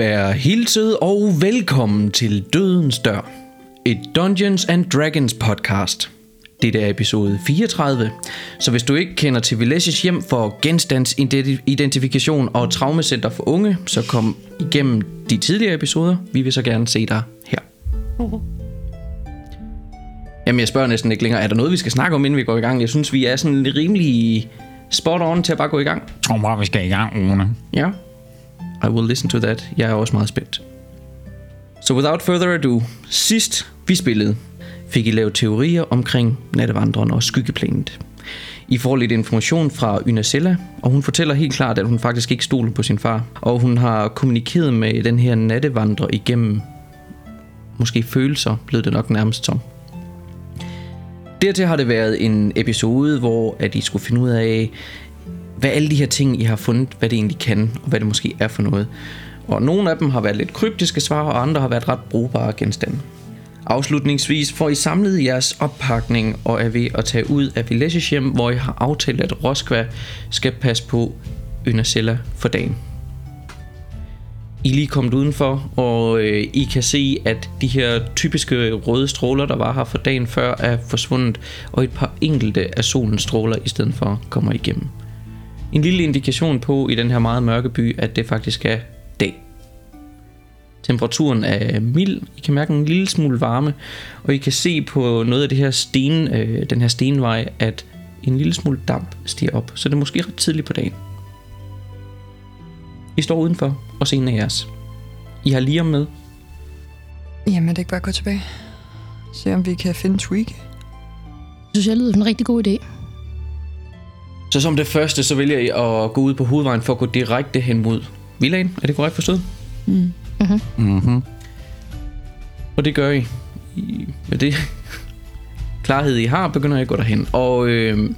Vær hilset og velkommen til Dødens Dør, et Dungeons and Dragons podcast. Dette er episode 34, så hvis du ikke kender til Villages hjem for genstandsidentifikation og traumacenter for unge, så kom igennem de tidligere episoder. Vi vil så gerne se dig her. Jamen jeg spørger næsten ikke længere, er der noget vi skal snakke om inden vi går i gang? Jeg synes vi er sådan rimelig spot on til at bare gå i gang. Jeg tror bare, vi skal i gang, Rune. Ja. I will listen to that. Jeg er også meget spændt. So without further ado, sidst vi spillede, fik I lavet teorier omkring nattevandrene og skyggeplanet. I får lidt information fra Ynacella, og hun fortæller helt klart, at hun faktisk ikke stoler på sin far. Og hun har kommunikeret med den her nattevandrer igennem måske følelser, blev det nok nærmest som. Dertil har det været en episode, hvor at I skulle finde ud af, hvad alle de her ting, I har fundet, hvad det egentlig kan, og hvad det måske er for noget. Og nogle af dem har været lidt kryptiske svar, og andre har været ret brugbare genstande. Afslutningsvis får I samlet jeres oppakning og er ved at tage ud af Villages hjem, hvor I har aftalt, at Roskva skal passe på Ynacella for dagen. I er lige kommet udenfor, og øh, I kan se, at de her typiske røde stråler, der var her for dagen før, er forsvundet, og et par enkelte af solens stråler i stedet for kommer igennem. En lille indikation på i den her meget mørke by, at det faktisk er dag. Temperaturen er mild, I kan mærke en lille smule varme, og I kan se på noget af det her sten, øh, den her stenvej, at en lille smule damp stiger op, så det er måske ret tidligt på dagen. I står udenfor, og scenen er jeres. I har lige om med. Jamen, er det ikke bare at gå tilbage? Se om vi kan finde Tweak. Det synes jeg lyder som en rigtig god idé. Så som det første, så vælger I at gå ud på hovedvejen for at gå direkte hen mod villaen. Er det korrekt forstået? Mm. Mm-hmm. Og det gør I. I med det klarhed, I har, begynder I at gå derhen. Og øh,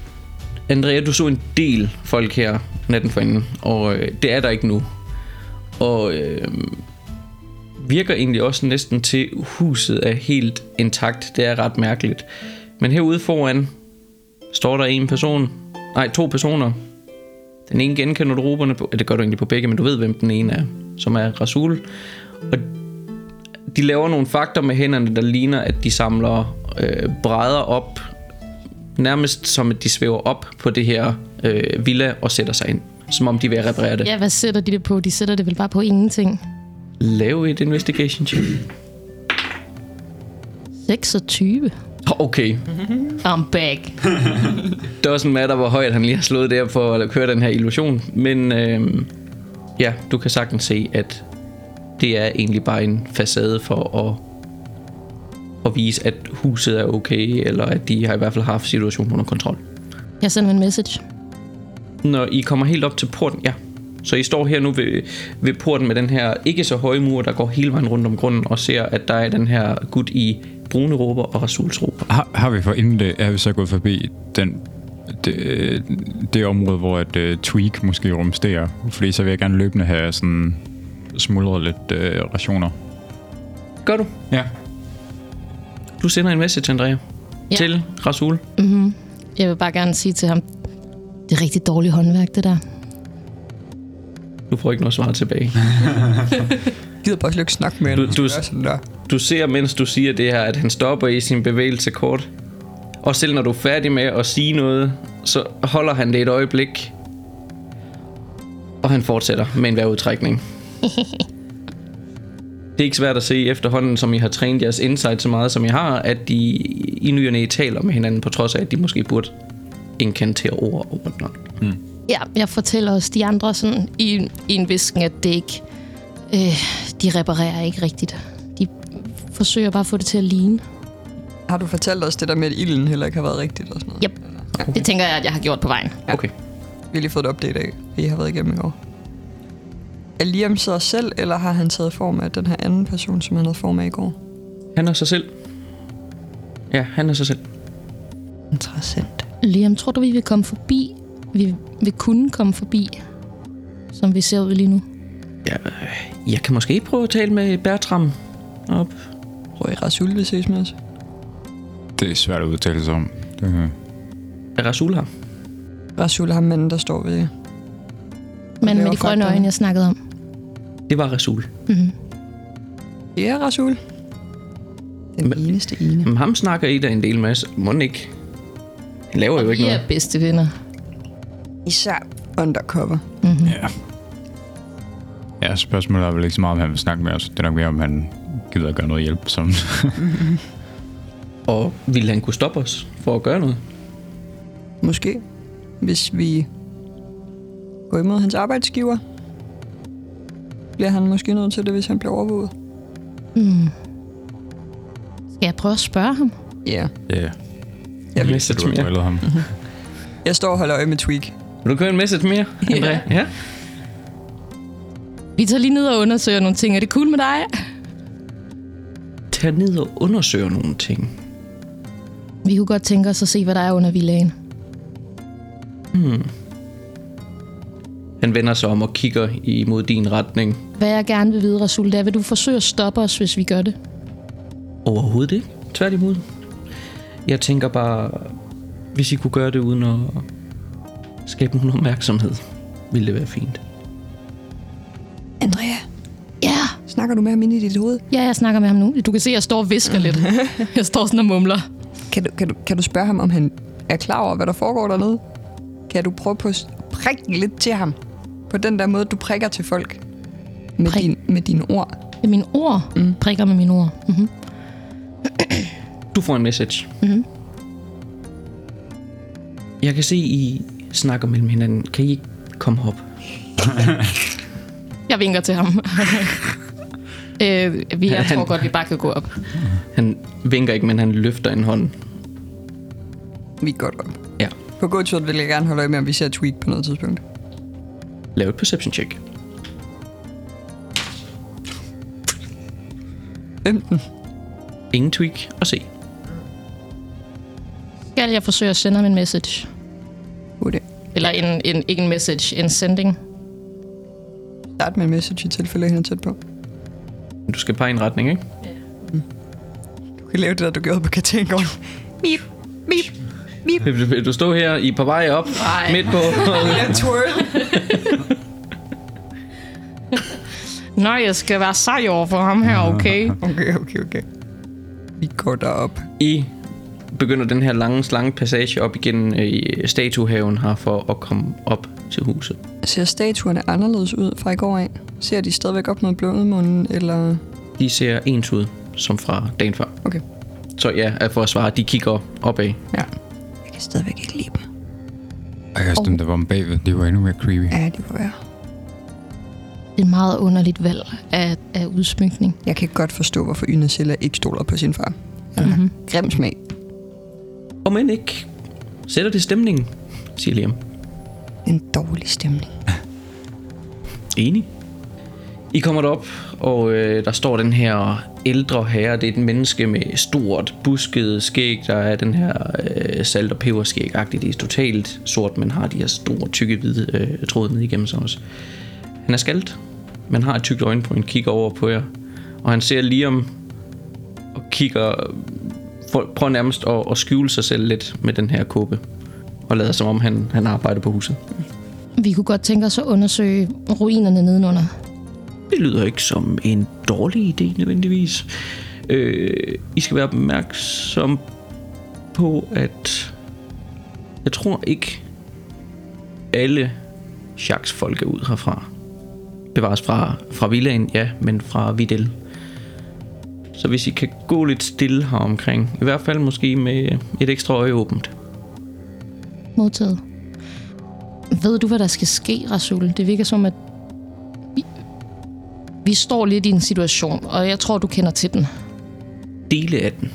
Andrea, du så en del folk her natten forinden, og øh, det er der ikke nu. Og øh, virker egentlig også næsten til huset er helt intakt. Det er ret mærkeligt. Men herude foran står der en person, nej to personer. Den ene genkender du roberne på, det gør du egentlig på begge, men du ved hvem den ene er, som er Rasul. Og de laver nogle fakter med hænderne, der ligner, at de samler øh, brædder op, nærmest som at de svæver op på det her øh, villa og sætter sig ind. Som om de vil reparere det. Ja, hvad sætter de det på? De sætter det vel bare på ingenting. Lav et investigation check. 26. Okay, I'm back. doesn't matter, hvor højt han lige har slået der for at køre den her illusion. Men øh, ja, du kan sagtens se, at det er egentlig bare en facade for at, at vise, at huset er okay, eller at de har i hvert fald haft situationen under kontrol. Jeg sender en message. Når I kommer helt op til porten, ja. Så I står her nu ved, ved porten med den her ikke så høje mur, der går hele vejen rundt om grunden, og ser, at der er den her gut i brune råber og Rasuls råber. Har, har vi for inden det, er vi så gået forbi den, det, det område, hvor et uh, tweak måske rumsterer? Fordi så vil jeg gerne løbende have sådan smuldret lidt uh, rationer. Gør du? Ja. Du sender en message, Andrea, ja. Ja. til Rasul. Mm-hmm. Jeg vil bare gerne sige til ham, det er rigtig dårligt håndværk, det der. Du får ikke noget svar tilbage. Gider bare ikke snakke med Du- du- Det er sådan der. du ser, mens du siger det her, at han stopper i sin bevægelse kort. Og selv når du er færdig med at sige noget, så holder han det et øjeblik. Og han fortsætter med en vejrudtrækning. Det er ikke svært at se efterhånden, som I har trænet jeres insight så meget, som I har, at de i ny og næ taler med hinanden, på trods af, at de måske burde inkantere ord og whatnot. Ja, jeg fortæller også de andre sådan i, i en visken, at det ikke... Øh, de reparerer ikke rigtigt. De forsøger bare at få det til at ligne. Har du fortalt os det der med, at ilden heller ikke har været rigtigt og sådan noget? Yep. Ja. Det tænker jeg, at jeg har gjort på vejen. Okay. Vi har lige fået et update af, vi har været igennem i går. Er Liam så selv, eller har han taget form af den her anden person, som han havde form af i går? Han er sig selv. Ja, han er sig selv. Interessant. Liam, tror du, vi vil komme forbi? Vi vil kunne komme forbi, som vi ser ud lige nu. Ja, jeg kan måske prøve at tale med Bertram op. Tror I, Rasul vil ses med os? Det er svært at udtale sig om. Det, Er Rasul her? Rasul er ham manden, der står ved Men med de grønne øjne, jeg snakkede om. Det var Rasul. Ja, Rasul. Den Men- eneste ene. Men ham snakker I da en del med, må ikke? Han laver jo Og ikke vi er noget. bedste venner. Især undercover. ja. Ja, spørgsmålet er vel ikke så meget, om han vil snakke med os. Det er nok mere, om han gider at gøre noget hjælp. Som Og ville han kunne stoppe os for at gøre noget? Måske. Hvis vi går imod hans arbejdsgiver, bliver han måske nødt til det, hvis han bliver overvåget. Skal jeg prøve at spørge ham? Ja. Ja, Jeg, vil, Message mere. ham. jeg står og holder øje med Tweak. Vil du køre en message mere, André? Ja. Vi tager lige ned og undersøger nogle ting. Er det cool med dig? Tag ned og undersøge nogle ting. Vi kunne godt tænke os at se, hvad der er under villagen. Han vender sig om og kigger imod din retning. Hvad jeg gerne vil vide, Rasul, det er, vil du forsøge at stoppe os, hvis vi gør det? Overhovedet ikke. Tværtimod. Jeg tænker bare, hvis I kunne gøre det uden at skabe nogen opmærksomhed, ville det være fint. Andrea, Ja, snakker du med ham inde i dit hoved? ja, jeg snakker med ham nu. Du kan se, at jeg står og visker lidt. Jeg står sådan og mumler. Kan du, kan, du, kan du spørge ham, om han er klar over, hvad der foregår dernede? Kan du prøve på at prikke lidt til ham? På den der måde, du prikker til folk. Med, Prik. din, med dine ord. Med mine ord. Mm. Prikker med mine ord. Mm-hmm. Du får en message. Mhm. Jeg kan se, I snakker mellem hinanden. Kan I ikke komme op? Jeg vinker til ham. øh, vi, jeg Han- tror godt, vi bare kan gå op. Han vinker ikke, men han løfter en hånd. Vi godt op. Ja. På gåturen vil jeg gerne holde øje med, om vi ser Tweak på noget tidspunkt. Lav et perception check. 15. Ingen tweak at se. Skal jeg forsøge at sende ham en message? Ude. Eller en, en, ikke en message, en sending. Start med en message i tilfælde, han er tæt på. Du skal bare i en retning, ikke? Du kan lave det, der du gjorde på Katangården. Mip, mip, mip. Vil- Vil du stå her i på vej op Nej. midt på? Jeg twirl. Nå, jeg skal være sej over for ham her, okay? Okay, okay, okay. Vi går derop. I begynder den her lange slange passage op igennem øh, statuehaven her for at komme op til huset. Ser statuerne anderledes ud fra i går af? Ser de stadigvæk op mod blodmunden, eller... De ser ens ud, som fra dagen før. Okay. Så ja, at for at svare, de kigger opad. Ja. Jeg kan stadigvæk ikke lide dem. Jeg dem, der var om bagved, det var endnu mere creepy. Ja, de må være. Det er et meget underligt valg af, af udsmykning. Jeg kan godt forstå, hvorfor Ynasilla ikke stoler på sin far. Han har Mhm. grim smag. Og men ikke sætter det stemningen, siger Liam. En dårlig stemning. Enig. I kommer derop, og øh, der står den her ældre herre. Det er et menneske med stort, busket skæg. Der er den her øh, salt- og peberskæg-agtigt. Det er totalt sort, men har de her store, tykke, hvide øh, tråde ned igennem sig også. Han er skalt, men har et tykt øjenbryn, kigger over på jer. Og han ser Liam og kigger... Prøver nærmest at, at skjule sig selv lidt med den her kåbe. Og lader som om, han, han arbejder på huset. Vi kunne godt tænke os at undersøge ruinerne nedenunder. Det lyder ikke som en dårlig idé nødvendigvis. Øh, I skal være opmærksom på, at jeg tror ikke alle Jacques folk er ud herfra. Bevares fra, fra villaen, ja, men fra Videl. Så hvis I kan gå lidt stille her omkring, i hvert fald måske med et ekstra øje åbent. Modtaget. Ved du, hvad der skal ske, Rasul? Det virker som, at vi, vi står lidt i en situation, og jeg tror, du kender til den. Dele af den.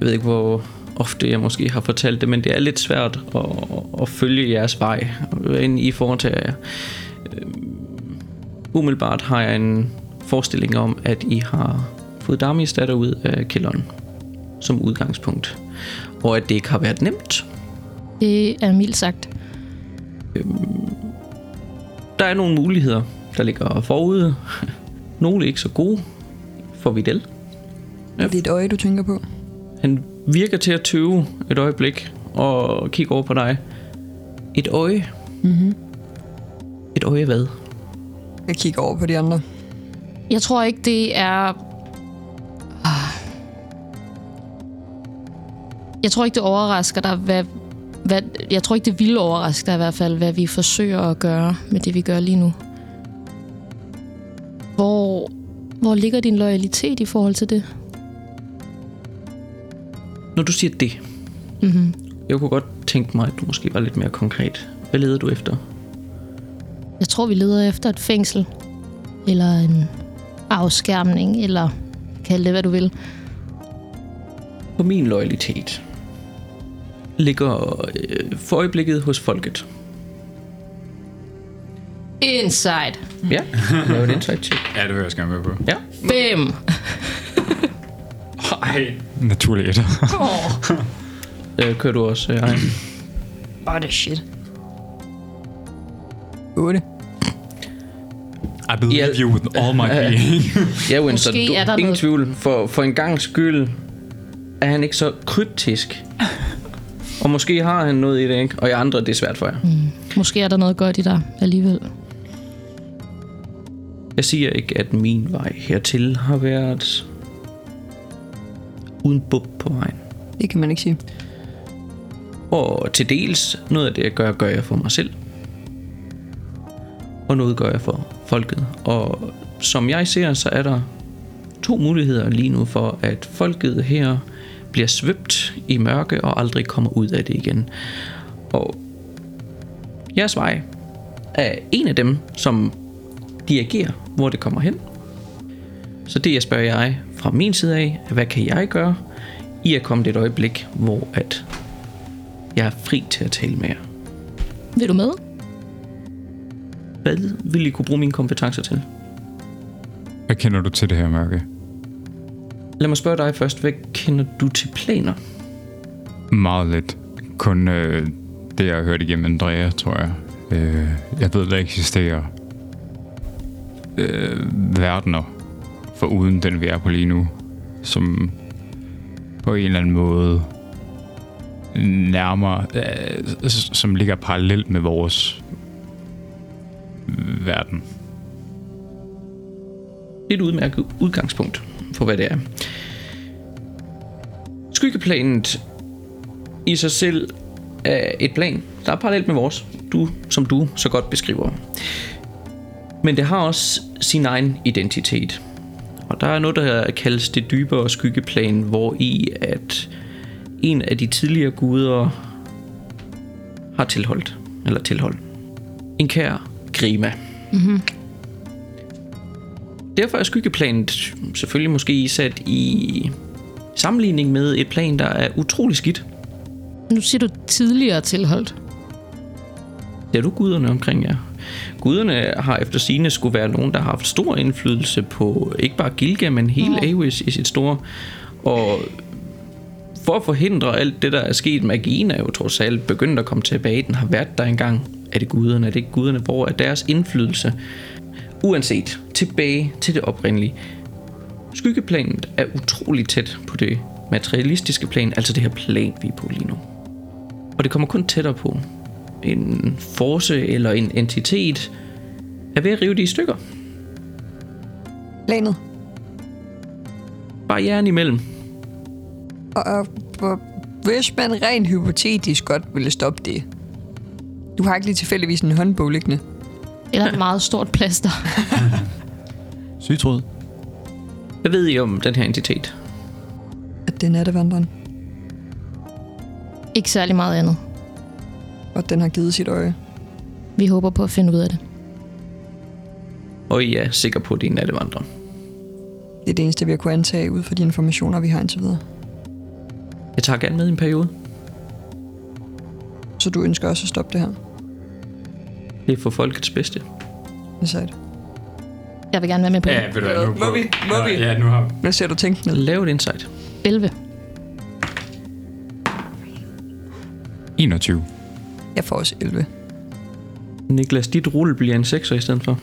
Jeg ved ikke, hvor ofte jeg måske har fortalt det, men det er lidt svært at, at følge jeres vej, hvad I foretager jer. Øhm, Umiddelbart har jeg en forestilling om, at I har fået Damis datter ud af kælderen som udgangspunkt. Og at det ikke har været nemt. Det er mildt sagt. Der er nogle muligheder, der ligger forude. Nogle ikke så gode for Videl. Er det et øje, du tænker på? Han virker til at tøve et øjeblik og kigge over på dig. Et øje? Mm-hmm. Et øje hvad? Jeg kigger over på de andre. Jeg tror ikke, det er... Ah. Jeg tror ikke, det overrasker dig, hvad, hvad... Jeg tror ikke, det vil overraske dig i hvert fald, hvad vi forsøger at gøre med det, vi gør lige nu. Hvor, hvor ligger din loyalitet i forhold til det? Når du siger det, Mm-hmm. jeg kunne godt tænke mig, at du måske var lidt mere konkret. Hvad leder du efter? Jeg tror, vi leder efter et fængsel. Eller en afskærmning, eller kald det, hvad du vil. På min loyalitet ligger øh, for øjeblikket hos folket. Inside. Ja, lave et insight check. Ja, det vil jeg gerne med på. Ja. Bim! Ej. Naturligt et. Øh, kører du også, øh? Bare det shit. 8. I believe Ja. you with all my being. Ja, Winston, Måske du, er der ingen noget- tvivl. For, for en gang skyld er han ikke så kryptisk. Og måske har han noget i det, ikke? Og I andre, det er svært for jer. Måske er der noget godt i dig alligevel. Jeg siger ikke, at min vej hertil har været uden bub på vejen. Det kan man ikke sige. Og til dels, noget af det, jeg gør, gør jeg for mig selv. Og noget gør jeg for folket. Og som jeg ser, så er der to muligheder lige nu for, at folket her bliver svøbt i mørke og aldrig kommer ud af det igen. Og jeres vej er en af dem, som dirigerer, hvor det kommer hen. Så det jeg spørger jeg fra min side af, hvad kan jeg gøre? I er kommet et øjeblik, hvor at jeg er fri til at tale med jer. Vil du med? Hvad vil I kunne bruge mine kompetencer til? Hvad kender du til det her mørke? Lad mig spørge dig først. Hvad kender du til planer? Meget lidt. Kun øh, det, jeg har hørt igennem Andrea, tror jeg. Øh, jeg ved, der eksisterer øh, verdener for uden den, vi er på lige nu, som på en eller anden måde nærmere, øh, som ligger parallelt med vores verden. Det er et udmærket udgangspunkt for, hvad det er. Skyggeplanet i sig selv er et plan, der er parallelt med vores, du, som du så godt beskriver. Men det har også sin egen identitet. Og der er noget, der kaldes det dybere skyggeplan, hvor i at en af de tidligere guder har tilholdt, eller tilhold. En kær Grima. Derfor er skyggeplanet selvfølgelig måske sat i sammenligning med et plan, der er utrolig skidt. Nu siger du tidligere tilholdt. Det er du guderne omkring jer. Guderne har efter sine skulle være nogen, der har haft stor indflydelse på ikke bare Gilga, men hele Nå. Avis i sit store. Og for at forhindre alt det, der er sket, magien er jo trods alt begyndt at komme tilbage. Den har været der engang. Er det guderne? Er det ikke guderne? Hvor er deres indflydelse? Uanset, tilbage til det oprindelige. Skyggeplanet er utrolig tæt på det materialistiske plan, altså det her plan, vi er på lige nu. Og det kommer kun tættere på. En force eller en entitet er ved at rive det i stykker. Planet. Barrieren imellem. Og, og, og hvis man rent hypotetisk godt ville stoppe det. Du har ikke lige tilfældigvis en håndbog liggende. Eller et meget stort plaster. Sygtråd. Hvad ved I om den her entitet? At det er nattevandren, Ikke særlig meget andet. og den har givet sit øje. Vi håber på at finde ud af det. Og I er sikre på, at det er en nattevandrer. Det er det eneste, vi har kunnet antage ud fra de informationer, vi har indtil videre. Jeg tager gerne med i en periode. Så du ønsker også at stoppe det her? Det er for folkets bedste. Det er sejt. Jeg vil gerne være med på det. ved du hvad, nu Må vi? Må vi? Ja, nu har Hvad ser du tænkt ned? Lav et insight. 11. 21. Jeg får også 11. Niklas, dit rulle bliver en 6'er i stedet for.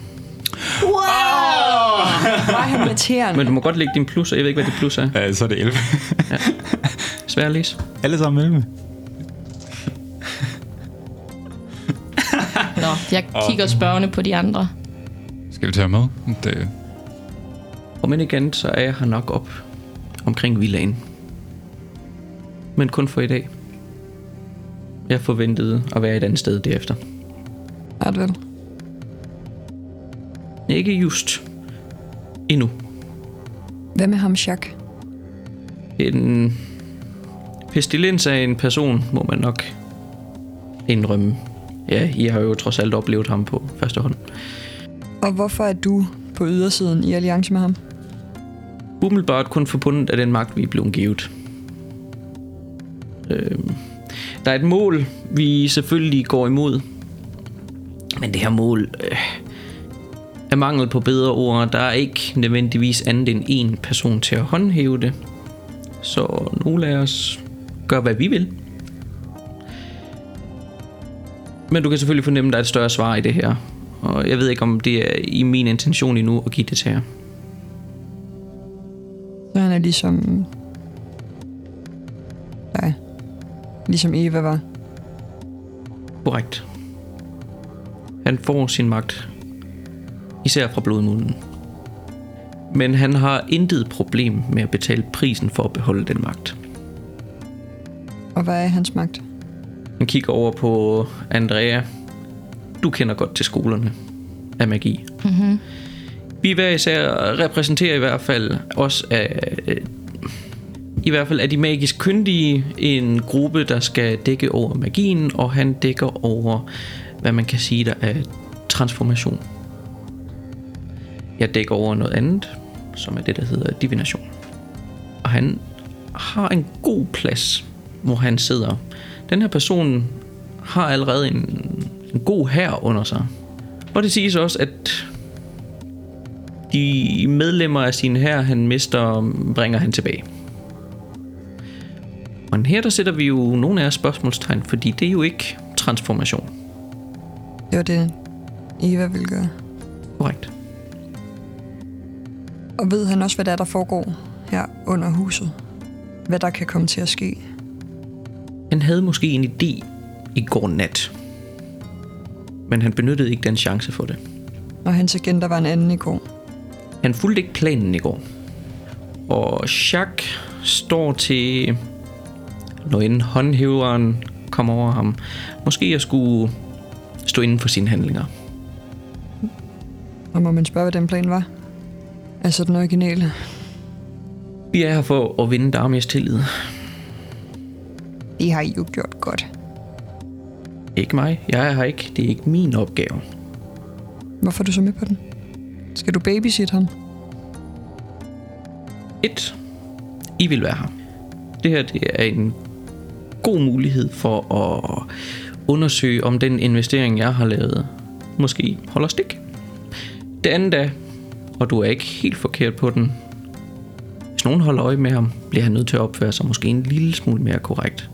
Han irriterende? Men du må godt lægge din plus, og jeg ved ikke, hvad dit plus er. Ja, så er det 11. Svær at læse. Alle sammen 11. jeg kigger spørgende på de andre. Skal vi tage med? Det, Og men igen, så er jeg her nok op omkring villaen. Men kun for i dag. Jeg forventede at være et andet sted derefter. Ret vel. Ikke just endnu. Hvad med ham, Jacques? En pestilens af en person, må man nok indrømme. Ja, I har jo trods alt oplevet ham på første hånd. Og hvorfor er du på ydersiden i alliance med ham? Umiddelbart kun forbundet af den magt, vi er blevet givet. Øhm, der er et mål, vi selvfølgelig går imod. Men det her mål øh, er mangel på bedre ord. Der er ikke nødvendigvis andet end en person til at håndhæve det. Så nogle af os gør, hvad vi vil. Men du kan selvfølgelig fornemme, at der er et større svar i det her. Og jeg ved ikke, om det er i min intention endnu at give det til jer. Så han er ligesom... Nej. Ligesom Eva var. Korrekt. Han får sin magt, især fra blodmunden. Men han har intet problem med at betale prisen for at beholde den magt. Og hvad er hans magt? Han kigger over på Andrea. Du kender godt til skolerne af magi. Mm-hmm. Vi hver især repræsenterer i hvert fald os af i hvert fald er de magisk kyndige en gruppe, der skal dække over magien, og han dækker over, hvad man kan sige, der er transformation. Jeg dækker over noget andet, som er det, der hedder divination. Og han har en god plads, hvor han sidder. Den her person har allerede en, en god hær under sig. Og det siges også, at de medlemmer af sin hær, han mister, bringer han tilbage. Og her der sætter vi jo nogle af spørgsmålstegn, fordi det er jo ikke transformation. Det var det, Eva ville gøre. Korrekt. Og ved han også, hvad der er, der foregår her under huset? Hvad der kan komme til at ske? Han havde måske en idé i går nat. Men han benyttede ikke den chance for det. Og hans agenda var en anden i går. Han fulgte ikke planen i går. Og Jacques står til, når inden håndhæveren kommer over ham, måske at skulle stå inden for sine handlinger. Og må man spørge, hvad den plan var? Altså den originale. Vi er her for at vinde Darmies tillid. Det har I jo gjort godt. Ikke mig. Jeg er her ikke. Det er ikke min opgave. Hvorfor er du så med på den? Skal du babysit ham? Et. I vil være her. Det her det er en god mulighed for at undersøge, om den investering, jeg har lavet, måske holder stik. Det andet er, og du er ikke helt forkert på den, hvis nogen holder øje med ham, bliver han nødt til at opføre sig måske en lille smule mere korrekt.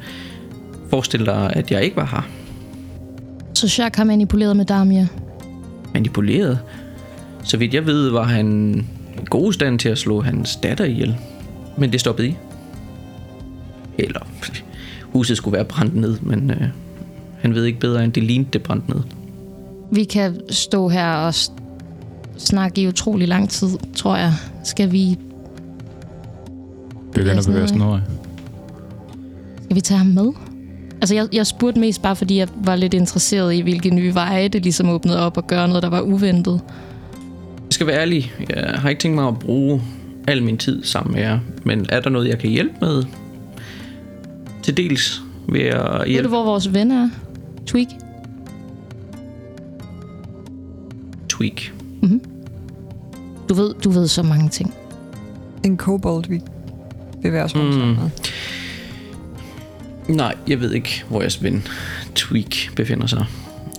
Forestil dig, at jeg ikke var her. Så Jacques har manipuleret med Damia. Manipuleret. Så vidt jeg ved, var han god stand til at slå hans datter ihjel. Men det stoppede I. Eller huset skulle være brændt ned, men øh, han ved ikke bedre, end det lignede det brændt ned. Vi kan stå her og snakke i utrolig lang tid, tror jeg. Skal vi begynder at bevæge os nedad. Skal vi tage ham med? Altså, jeg, jeg spurgte mest bare, fordi jeg var lidt interesseret i, hvilke nye veje det ligesom åbnede op og gøre noget, der var uventet. Jeg skal være ærlig. Jeg har ikke tænkt mig at bruge al min tid sammen med jer. Men er der noget, jeg kan hjælpe med? Til dels ved at Ved du, hjælpe hvor vores ven er? Tweak? Tweak. Du ved, du ved så mange ting. En kobold, vi bevæger os rundt Mm. sammen med. Nej, jeg ved ikke, hvor jeres ven Tweak befinder sig.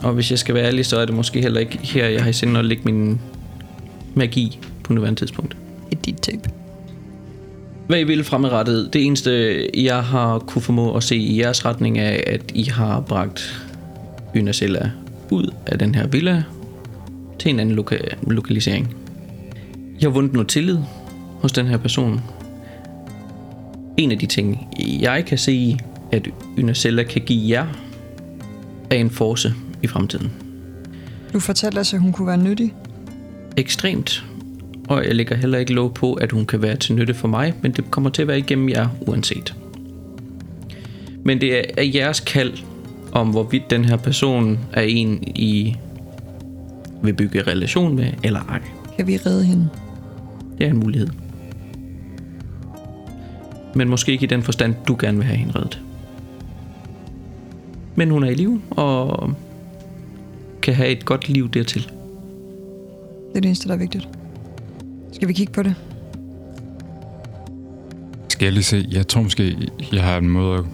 Og hvis jeg skal være ærlig, så er det måske heller ikke her, jeg har i sinde at lægge min magi på nuværende tidspunkt. Et dit tape. Hvad I vil fremadrettet, det eneste, jeg har kunne formå at se i jeres retning, er, at I har bragt Ynasella ud af den her villa til en anden loka- lokalisering. Jeg har vundet noget tillid hos den her person. En af de ting, jeg kan se, at Ynasella kan give jer, er en force i fremtiden. Du fortalte os, at hun kunne være nyttig. Ekstremt. Og jeg lægger heller ikke lov på, at hun kan være til nytte for mig, men det kommer til at være igennem jer uanset. Men det er, er jeres kald om, hvorvidt den her person er en, I vil bygge relation med, eller ej. Kan vi redde hende? Det er en mulighed. Men måske ikke i den forstand, du gerne vil have hende reddet. Men hun er i live, og kan have et godt liv dertil. Det er det eneste, der er vigtigt. Skal vi kigge på det? Skal jeg lige se? Jeg tror måske, jeg har en måde at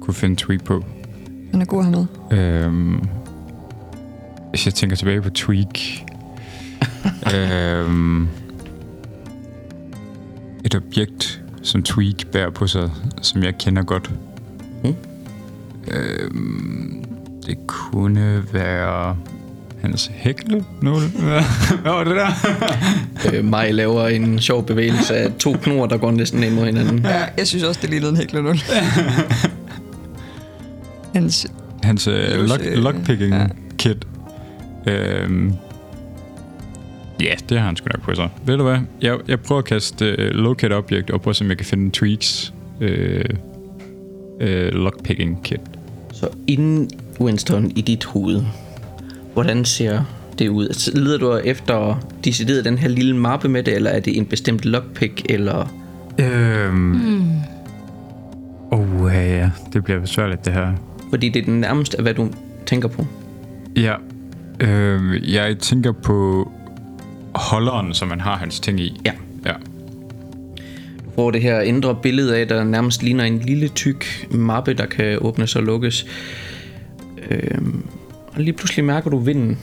kunne finde Tweak på. Han er god med. Øhm, hvis jeg tænker tilbage på Tweak. øhm, et objekt, som Tweak bærer på sig, som jeg kender godt. Mm. Øhm, det kunne være hans hækle. Hvad var det der? Øh, Maj laver en sjov bevægelse af to knor, der går næsten ind mod hinanden. Ja, jeg synes også, det lignede en hæklenul. Hans, Hans uh, Vores, lock, øh, lockpicking ja. kit. Øhm, ja, det har han sgu nok på sig. Ved du hvad? Jeg, jeg prøver at kaste uh, locate object og prøve at se, om jeg kan finde tweaks uh, uh, lockpicking kit. Så inden Winston i dit hoved, hvordan ser det ud? Altså, leder du efter decideret den her lille mappe med det, eller er det en bestemt lockpick, eller... Øhm, mm. Oh, ja, ja. Det bliver besværligt, det her. Fordi det er den nærmeste af, hvad du tænker på. Ja. Øhm, jeg tænker på holderen, som man har hans ting i. Ja. Ja. Du får det her indre billede af, der nærmest ligner en lille tyk mappe, der kan åbnes og lukkes. Øhm, og lige pludselig mærker du vinden.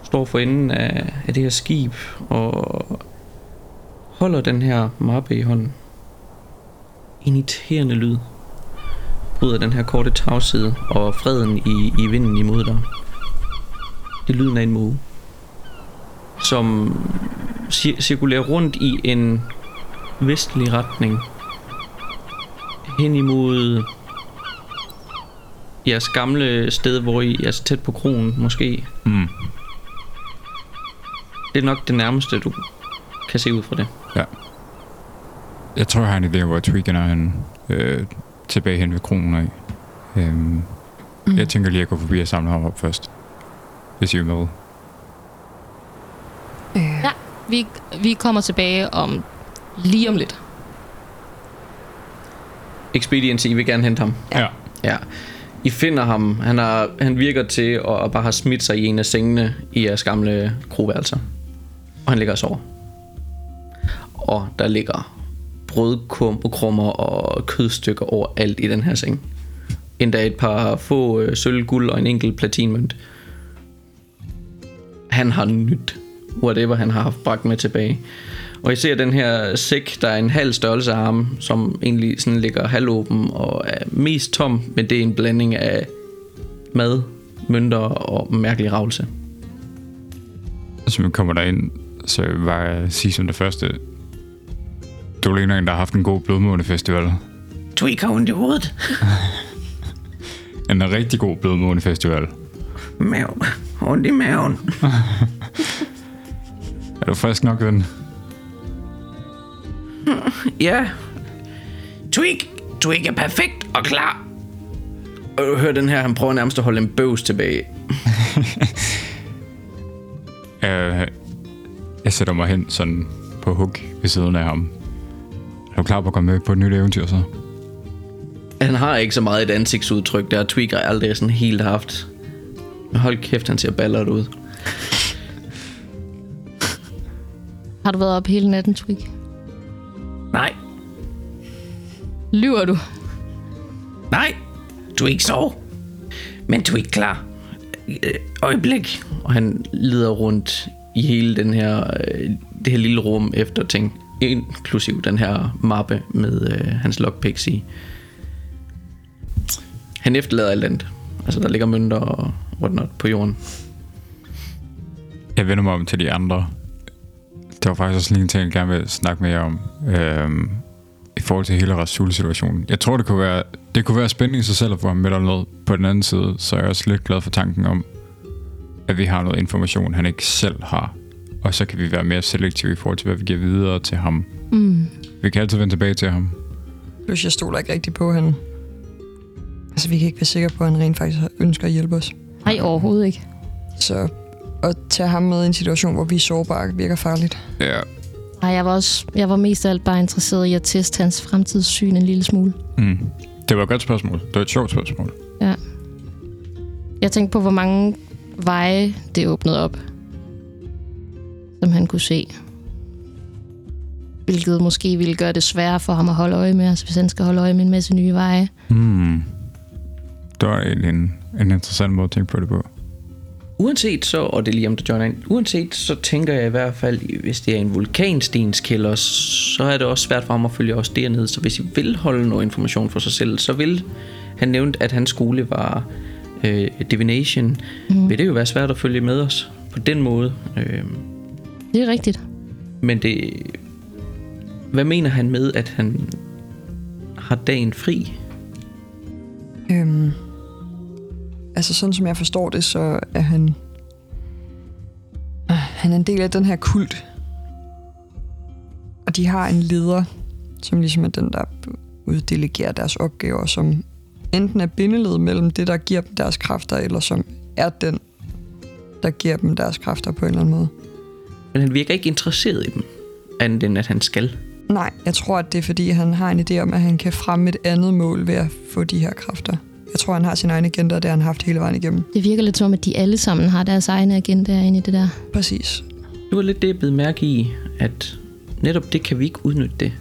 Du står for enden af, af det her skib og holder den her mappe i hånden. En irriterende lyd bryder den her korte tavshed og freden i, i vinden imod dig. Det lyden af en måge, som cir- cirkulerer rundt i en vestlig retning hen imod jeres gamle sted, hvor I er så tæt på kronen, måske. Mm. Det er nok det nærmeste, du kan se ud fra det. Ja. Jeg tror, jeg har en idé, hvor Tweaken er han, øh, tilbage hen ved kronen af. Øhm, mm. Jeg tænker lige at gå forbi og samle ham op først. Hvis I er med. Vi, vi kommer tilbage om lige om lidt. Expediency, I vil gerne hente ham. Ja. Ja. I finder ham. Han, har, han virker til at, at bare have smidt sig i en af sengene i jeres gamle kroværelser. Og han ligger og sover. Og der ligger brødkrummer og kødstykker overalt i den her seng. Endda et par få øh, sølv, guld og en enkelt platinmønt. Han har nyt whatever han har haft bragt med tilbage. Og I ser den her sæk, der er en halv størrelse af ham, som egentlig sådan ligger halvåben og er mest tom, men det er en blanding af mad, mønter og mærkelig ravelse. Hvis man kommer derind, så vil jeg sige som det første. Du ligner en, der har haft en god blodmånefestival. Tweak har ondt i hovedet. En rigtig god blodmånefestival. Mav. Ondt i maven. Du frisk nok, ven? Ja. Twig, Twig er perfekt og klar. Og du hører den her, han prøver nærmest at holde en bøvs tilbage. Øh, jeg sætter mig hen sådan på hug ved siden af ham. Er du klar på at komme med på et nyt eventyr så? Han har ikke så meget et ansigtsudtryk, der Twig har aldrig sådan helt haft. Men hold kæft, han ser ballert ud. Har du været op hele natten, Twig? Nej, Lyver du? nej, Twig sov. Men Twig klar. Øh, øjeblik. Og han leder rundt i hele den her, øh, det her lille rum efter ting. Inklusiv den her mappe med øh, hans lockpicks i. Han efterlader alt andet. Altså, der ligger mønter og whatnot på jorden. Jeg vender mig om til de andre. Det var faktisk også lige en ting, jeg gerne vil snakke med jer om. Øhm, I forhold til hele Rasul-situationen. Jeg tror, det kunne være, det kunne være spændende i sig selv at få ham med eller noget. På den anden side, så er jeg også lidt glad for tanken om, at vi har noget information, han ikke selv har. Og så kan vi være mere selektive i forhold til, hvad vi giver videre til ham. Mm. Vi kan altid vende tilbage til ham. Plus, jeg stoler ikke rigtig på, han... Altså, vi kan ikke være sikre på, at han rent faktisk ønsker at hjælpe os. Nej, overhovedet ikke. Så at tage ham med i en situation, hvor vi er sårbare, virker farligt. Ja. Ej, jeg var, også, jeg var mest af alt bare interesseret i at teste hans fremtidssyn en lille smule. Mm. Det var et godt spørgsmål. Det var et sjovt spørgsmål. Ja. Jeg tænkte på, hvor mange veje det åbnede op, som han kunne se. Hvilket måske ville gøre det sværere for ham at holde øje med os, hvis han skal holde øje med en masse nye veje. Hmm. Det var en, en, en interessant måde at tænke på det på. Uanset så, og det er lige om det joiner ind, uanset så tænker jeg i hvert fald, hvis det er en vulkanstenskælder, så er det også svært for ham at følge os dernede. Så hvis I vil holde noget information for sig selv, så vil han nævnt, at hans skole var øh, divination. Mm. Vil det jo være svært at følge med os på den måde. Øh, Det er rigtigt. men det... Hvad mener han med, at han har dagen fri? Øhm, altså sådan som jeg forstår det, så er han... Øh, Han er en del af den her kult. Og de har en leder, som ligesom er den, der uddelegerer deres opgaver, som enten er bindeled mellem det, der giver dem deres kræfter, eller som er den, der giver dem deres kræfter på en eller anden måde. Men han virker ikke interesseret i dem, andet end at han skal. Nej, jeg tror, at det er fordi, han har en idé om, at han kan fremme et andet mål ved at få de her kræfter. Jeg tror, han har sin egen agenda, og det har han haft hele vejen igennem. Det virker lidt som om, at de alle sammen har deres egne agendaer inde i det der. Præcis. Det var lidt det, jeg blev mærke i, at netop det kan vi ikke udnytte det.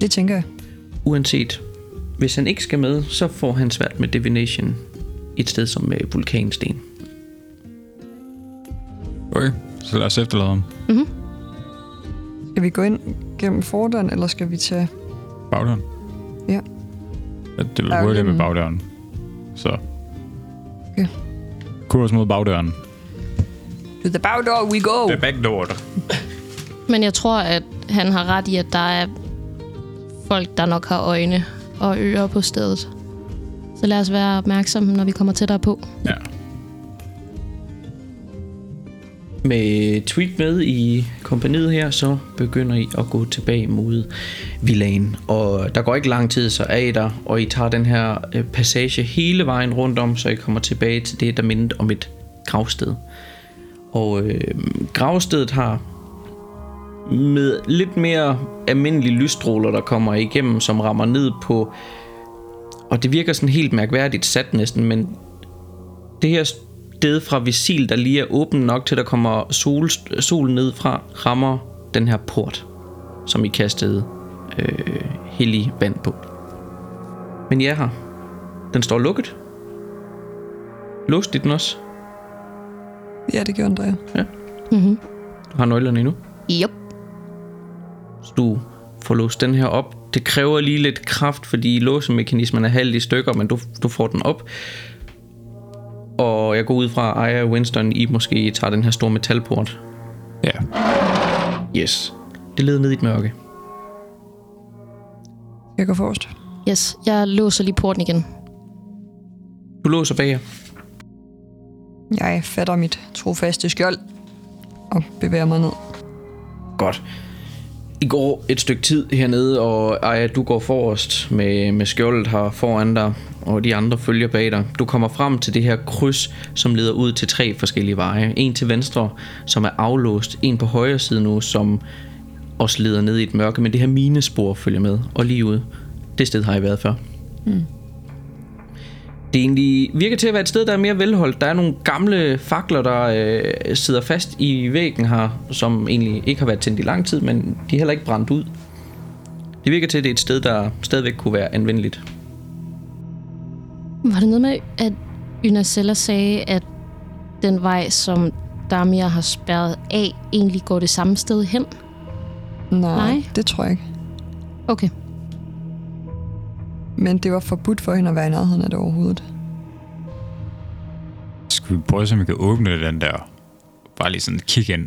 Det tænker jeg. Uanset, hvis han ikke skal med, så får han svært med divination et sted som med vulkansten. Okay, så lad os efterlade ham. Skal vi gå ind gennem fordøren, eller skal vi tage... Bagdøren. Ja, det vil er hurtigt med en- bagdøren. Så. Okay. Kurs mod bagdøren. To the back door we go! back door. Men jeg tror, at han har ret i, at der er folk, der nok har øjne og ører på stedet. Så lad os være opmærksomme, når vi kommer tættere på. Ja. Med Tweak med i kompaniet her, så begynder I at gå tilbage mod villagen. Og der går ikke lang tid, så er I der, og I tager den her øh, passage hele vejen rundt om, så I kommer tilbage til det, der mindede om et gravsted. Og øh, gravstedet har med lidt mere almindelige lysstråler, der kommer igennem, som rammer ned på... Og det virker sådan helt mærkværdigt sat næsten, men det her sted fra visil, der lige er åben nok til, der kommer sol, sol ned fra, rammer den her port, som I kastede øh, hellig vand på. Men ja her. Den står lukket. Låst i den også. Ja, det gør Andrea. Du har nøglerne endnu. Yep. Så du får låst den her op. Det kræver lige lidt kraft, fordi låsemekanismen er halvt i stykker, men du, du får den op. Og jeg går ud fra, Aya og Winston, I måske tager den her store metalport. Ja. Yes. Det leder ned i et mørke. Jeg går forrest. Yes, jeg låser lige porten igen. Du låser bag jer. Jeg fatter mit trofaste skjold og bevæger mig ned. Godt. I går et stykke tid hernede, og Aja, du går forrest med, med skjoldet her foran dig, og de andre følger bag dig. Du kommer frem til det her kryds, som leder ud til tre forskellige veje. En til venstre, som er aflåst. En på højre side nu, som også leder ned i et mørke, men det her minespor følger med. Og lige ud. Det sted har I været før. Mm. Det egentlig virker til at være et sted, der er mere velholdt. Der er nogle gamle fakler, der øh, sidder fast i væggen her, som egentlig ikke har været tændt i lang tid, men de er heller ikke brændt ud. Det virker til, at det er et sted, der stadigvæk kunne være anvendeligt. Var det noget med, at Ynacella sagde, at den vej, som Damia har spærret af, egentlig går det samme sted hen? Nej, Nej. det tror jeg ikke. Okay. Men det var forbudt for hende at være i nærheden af det overhovedet. Skal vi prøve, om vi kan åbne den der? Bare lige sådan kigge ind.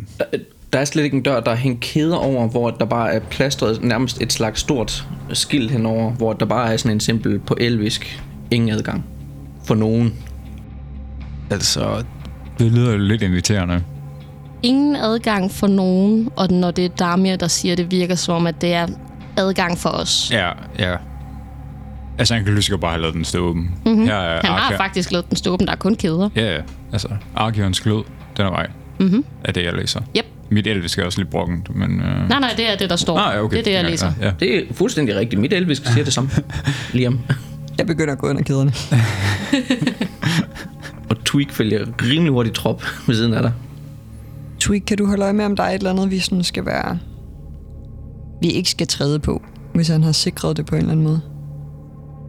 Der er slet ikke en dør, der er hængt kæder over, hvor der bare er plastret nærmest et slags stort skilt henover, hvor der bare er sådan en simpel på elvisk ingen adgang for nogen. Altså, det lyder jo lidt inviterende. Ingen adgang for nogen, og når det er Damia, der siger, det virker som om, at det er adgang for os. Ja, ja. Altså, han kan lige bare have lavet den stå åben. Mm-hmm. Her er Han har Arke- faktisk lavet den stå åben, der er kun kæder. Ja, ja. Altså, Arkeons glød, den er vej. Mhm. Er det, jeg læser. Yep. Mit elvisk er også lidt bruggent, men... Øh... Nej, nej, det er det, der står. Ah, ja, okay. Det er det, jeg læser. Ja, ja. Det er fuldstændig rigtigt. Mit elvisk siger det samme. Liam. Jeg begynder at gå ind ad kæderne. Og Tweak følger rimelig hurtigt trop ved siden af dig. Tweak, kan du holde øje med, om der er et eller andet, vi sådan skal være... Vi ikke skal træde på, hvis han har sikret det på en eller anden måde.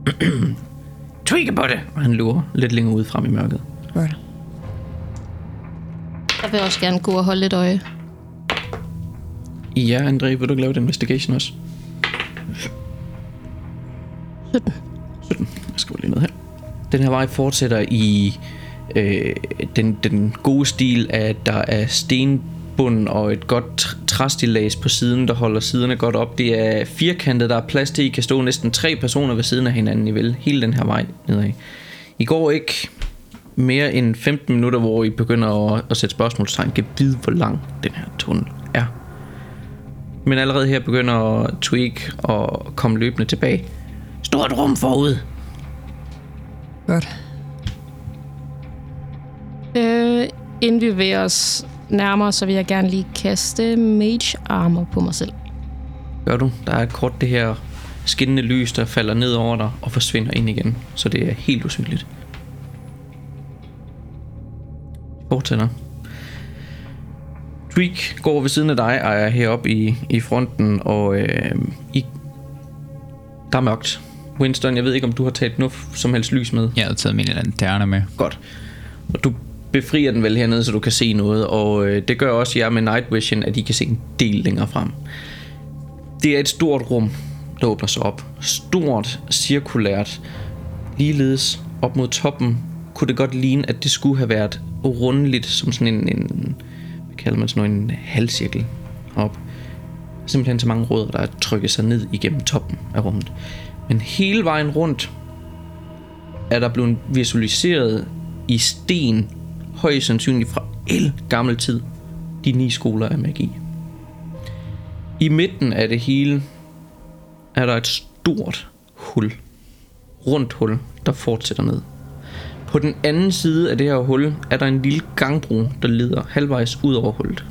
Tweak er på det! Og han lurer lidt længere ud frem i mørket. Godt. Jeg vil også gerne gå og holde lidt øje. Ja, André, vil du lave et investigation også? 17. 17. Jeg skriver lige noget her. Den her vej fortsætter i øh, den, den gode stil af, at der er stenbund og et godt tr- træstillads på siden, der holder siderne godt op. Det er firkantet, der er plads til, I kan stå næsten tre personer ved siden af hinanden i vel hele den her vej nedad. I går ikke mere end 15 minutter, hvor I begynder at, at sætte spørgsmålstegn. Kan vide, hvor lang den her tunnel er. Men allerede her begynder Tweak at komme løbende tilbage. Stort rum forud. Godt. Øh, inden vi bevæger os nærmere, så vil jeg gerne lige kaste Mage Armor på mig selv. Gør du? Der er kort det her skinnende lys, der falder ned over dig og forsvinder ind igen. Så det er helt usynligt. Fortsætter. Tweak går ved siden af dig og er heroppe i, i fronten, og øh, i, der er mørkt. Winston, jeg ved ikke, om du har taget noget som helst lys med. Jeg havde taget min lanterne med. Godt. Og du befrier den vel hernede, så du kan se noget, og øh, det gør også jer med Night Vision, at I kan se en del længere frem. Det er et stort rum, der åbner sig op. Stort, cirkulært. Ligeledes op mod toppen kunne det godt ligne, at det skulle have været rundeligt, som sådan en, en hvad kalder man sådan noget, en halvcirkel op. Simpelthen så mange rødder, der er trykket sig ned igennem toppen af rummet. Men hele vejen rundt er der blevet visualiseret i sten, højst sandsynligt fra el gammel tid, de ni skoler af magi. I midten af det hele er der et stort hul, rundt hul, der fortsætter ned. På den anden side af det her hul er der en lille gangbro, der leder halvvejs ud over hullet.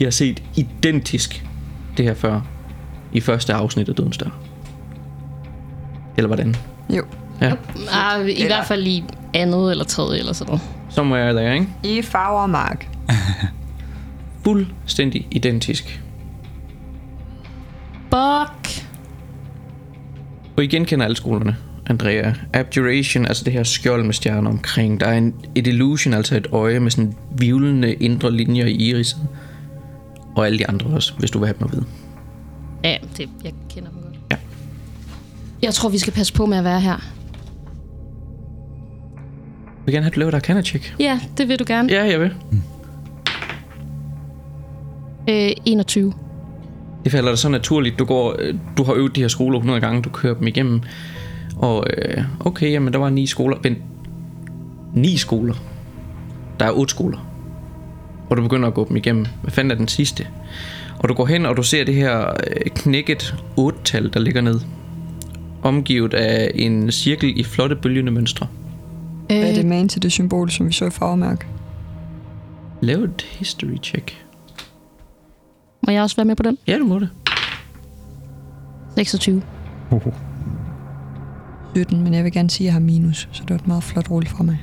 Jeg har set identisk det her før i første afsnit af Dødens Dør. Eller hvordan? Jo. Ja, Ah, I hvert fald i andet eller tredje eller sådan noget. Somewhere there, ikke? I farver mark. Fuldstændig identisk. Fuck! Og I genkender alle skolerne, Andrea. Abjuration, altså det her skjold med stjerner omkring. Der er en, et illusion, altså et øje med sådan vivlende indre linjer i iriset. Og alle de andre også, hvis du vil have dem at vide. Ja, det, jeg kender dem godt. Ja. Jeg tror, vi skal passe på med at være her. Jeg vil gerne have, at du laver der arcana check. Ja, det vil du gerne. Ja, jeg vil. Øh, 21. Det falder dig så naturligt. Du, går, øh, du har øvet de her skoler 100 gange, du kører dem igennem. Og øh, okay, jamen der var ni skoler. Men ni skoler? Der er otte skoler. Og du begynder at gå dem igennem. Hvad fanden er den sidste? Og du går hen, og du ser det her øh, knækket 8-tal, der ligger ned. Omgivet af en cirkel i flotte bølgende mønstre. Hvad er det Øh, man til det symbol, som vi så i farvemærk? Lav et history check. må jeg også være med på den? Ja, du må det. 26. 17, men jeg vil gerne sige, at jeg har minus, så det var et meget flot rulle fra mig.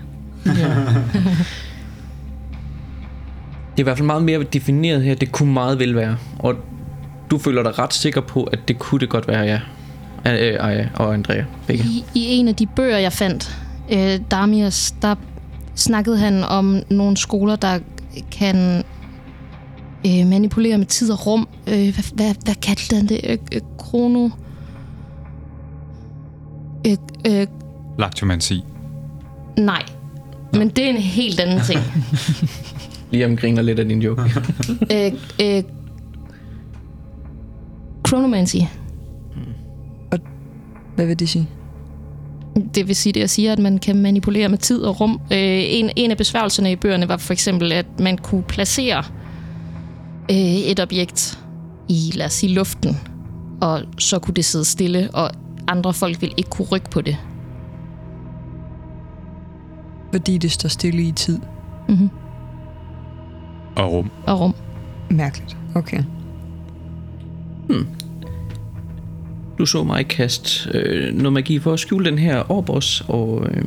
Det er i hvert fald meget mere defineret her. Det kunne meget vel være. Og du føler dig ret sikker på, at det kunne det godt være, ja. Aya og Andrea, begge. I, I en af de bøger, jeg fandt, øh, Damias, der snakkede han om nogle skoler, der kan øh, manipulere med tid og rum. Øh, hvad, hvad, hvad kaldte han det? Øh, øh, krono... Øh, øh, Laktomansi. nej. Men det er en helt anden ting. Liam griner lidt af din joke. øh, øh, chronomancy. Hvad vil det sige? Det vil sige, det jeg siger, at man kan manipulere med tid og rum. Øh, en, en af besværgelserne i bøgerne var for eksempel, at man kunne placere øh, et objekt i, lad os sige, luften, og så kunne det sidde stille, og andre folk ville ikke kunne rykke på det. Fordi det står stille i tid. Mm-hmm. Og rum. Og rum. Mærkeligt. Okay. Du så mig kaste øh, noget magi for at skjule den her Orbos, og øh,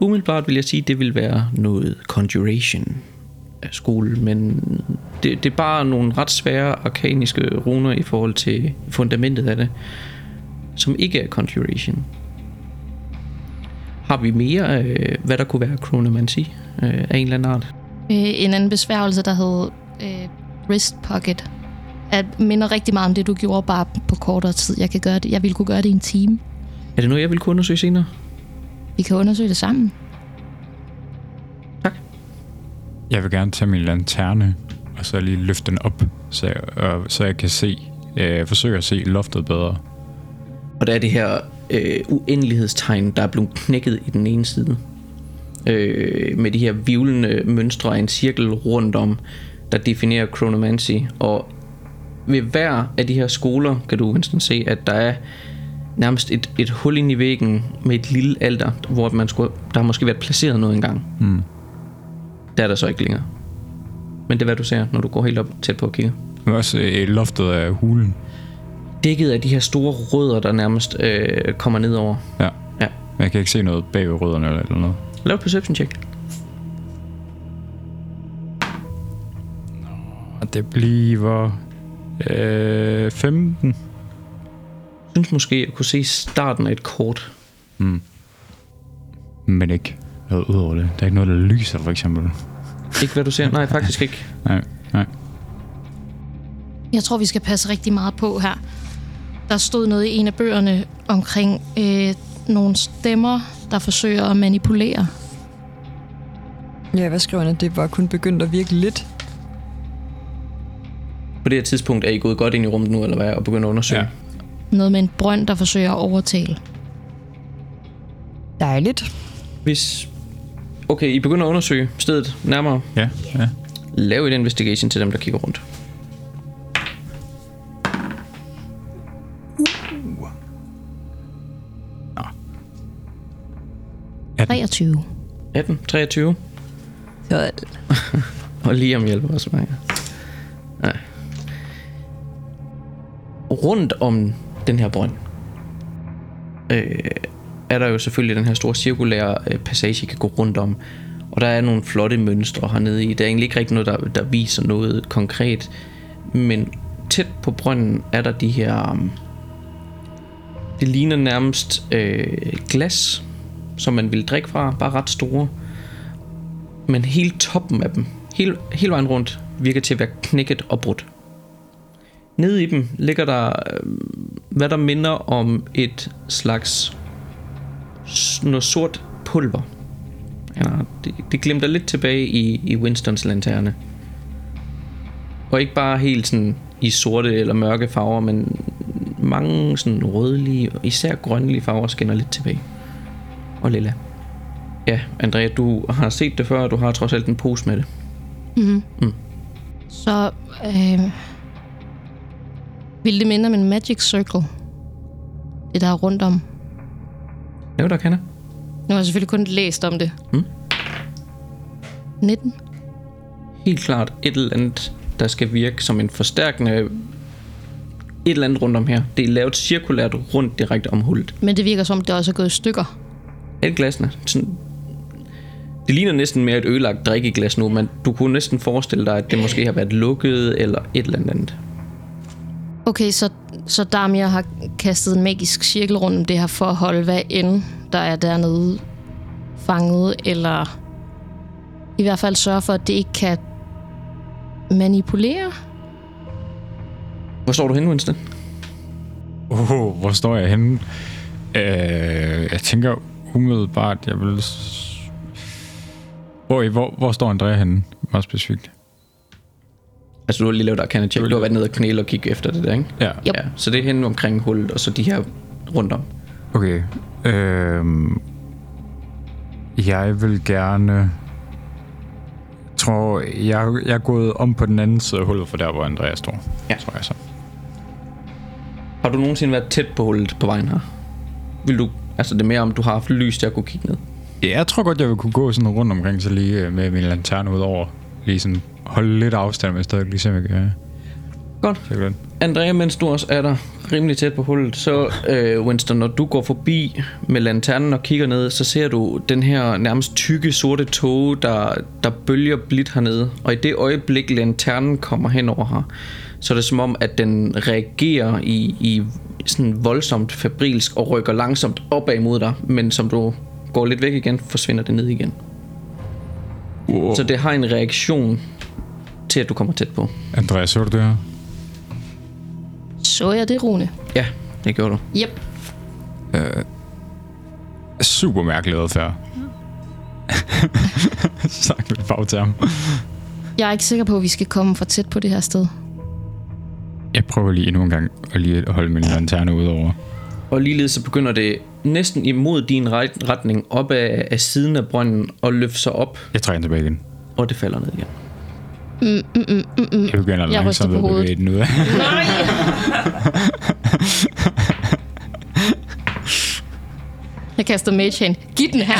umiddelbart vil jeg sige, at det vil være noget Conjuration af skole, men det, det er bare nogle ret svære arkaniske runer i forhold til fundamentet af det, som ikke er Conjuration. Har vi mere, øh, hvad der kunne være chronomancy øh, af en eller anden art? Øh, en anden besværgelse, der hed øh, wrist pocket, at minder rigtig meget om det, du gjorde, bare på kortere tid. Jeg, kan gøre det. jeg ville kunne gøre det i en time. Er det noget, jeg vil kunne undersøge senere? Vi kan undersøge det sammen. Jeg vil gerne tage min lanterne, og så lige løfte den op, så jeg, og, så jeg kan se, øh, forsøge at se loftet bedre. Og der er det her øh, uendelighedstegn, der er blevet knækket i den ene side. Øh, med de her vivlende mønstre af en cirkel rundt om, der definerer chronomancy. Og ved hver af de her skoler kan du Winston se, at der er nærmest et, et hul ind i væggen med et lille alter, hvor man skulle, der har måske været placeret noget engang. Mm. Der er der så ikke længere. Men det er hvad du ser, når du går helt op tæt på og kigger. Men også øh, loftet af hulen. Dækket af de her store rødder, der nærmest øh, kommer ned over. Ja. Ja. Men jeg kan ikke se noget bag ved rødderne eller, eller noget. Lav et perception check. Og det bliver... Øh, 15. synes måske, at kunne se starten af et kort. Mm. Men ikke noget ud over det. Der er ikke noget, der lyser, for eksempel. Ikke hvad du ser? Nej, faktisk ikke. Nej, nej. Jeg tror, vi skal passe rigtig meget på her. Der stod noget i en af bøgerne omkring øh, nogle stemmer, der forsøger at manipulere. Ja, hvad skriver han, det var kun begyndt at virke lidt? På det her tidspunkt er I gået godt ind i rummet nu, eller hvad, og begyndt at undersøge. Ja. Noget med en brønd, der forsøger at overtale. Dejligt. Hvis... Okay, I begynder at undersøge stedet nærmere. Ja, ja. Lav et investigation til dem, der kigger rundt. Ja. 23. 18, 23. Så Og Liam hjælper også mig. Rundt om den her brønd, øh, er der jo selvfølgelig den her store cirkulære øh, passage, I kan gå rundt om. Og der er nogle flotte mønstre hernede i. Der er egentlig ikke rigtig noget, der, der viser noget konkret. Men tæt på brønden er der de her... Um, det ligner nærmest øh, glas, som man vil drikke fra, bare ret store. Men hele toppen af dem, hele, hele vejen rundt, virker til at være knækket og brudt. Nede i dem ligger der, øh, hvad der minder om et slags noget sort pulver. Ja, det, det glimter lidt tilbage i, i Winstons lanterne. Og ikke bare helt sådan i sorte eller mørke farver, men mange sådan rødlige, og især grønlige farver skinner lidt tilbage. Og lilla. Ja, Andrea, du har set det før, og du har trods alt en pose med det. Mm-hmm. Mm. Så øh, vil det minde om en magic circle? Det, der er rundt om. Jo, der kan jeg. Nu har jeg selvfølgelig kun læst om det. Mm. 19? Helt klart et eller andet, der skal virke som en forstærkende et eller andet rundt om her. Det er lavet cirkulært rundt direkte om hullet. Men det virker som, det også er gået i stykker. Et glasene. Sådan, det ligner næsten mere et ødelagt drikkeglas nu, men du kunne næsten forestille dig, at det måske har været lukket eller et eller andet. Okay, så, så Damir har kastet en magisk cirkel rundt om det her for at holde hvad end der er dernede fanget, eller i hvert fald sørge for, at det ikke kan manipulere. Hvor står du henne, Winston? Oh, hvor står jeg henne? Øh, jeg tænker umiddelbart, jeg vil... Hvor, hvor, hvor står Andrea henne? Meget specifikt. Altså, du har lige lavet arcana check. Du har været nede og knæle og kigge efter det der, ikke? Ja. Yep. Ja, så det er henne omkring hullet, og så de her rundt om. Okay. Øhm, jeg vil gerne... tror, jeg, jeg er gået om på den anden side af hullet, for der, hvor Andrea står. Ja. Tror jeg så. Har du nogensinde været tæt på hullet på vejen her? Vil du, altså det er mere om, du har haft lys til at kunne kigge ned? Ja, jeg tror godt, jeg vil kunne gå sådan rundt omkring, så lige øh, med min lanterne ud over. Lige sådan holde lidt afstand, men stadig lige se, om jeg kan Godt. den. Andrea, mens du også er der rimelig tæt på hullet, så øh, Winston, når du går forbi med lanternen og kigger ned, så ser du den her nærmest tykke sorte tåge, der, der bølger blidt hernede. Og i det øjeblik, lanternen kommer hen over her, så er det som om, at den reagerer i, i sådan voldsomt fabrilsk og rykker langsomt opad mod dig, men som du går lidt væk igen, forsvinder det ned igen. Wow. Så det har en reaktion til, at du kommer tæt på. Andrea, så du det her? Så jeg det, Rune? Ja, det gjorde du. Yep. Super mærkelig adfærd. Sagt med bagterm. Jeg er ikke sikker på, at vi skal komme for tæt på det her sted. Jeg prøver lige endnu en gang at lige at holde min lanterne ud over. Og ligeledes så begynder det næsten imod din ret- retning op af, af siden af brønden og løfte sig op, Jeg trækker den tilbage igen. og det falder ned igen. Jeg begynder Jeg langsomt at bevæge den ud. Nej! Jeg kaster mage hand. Giv den her.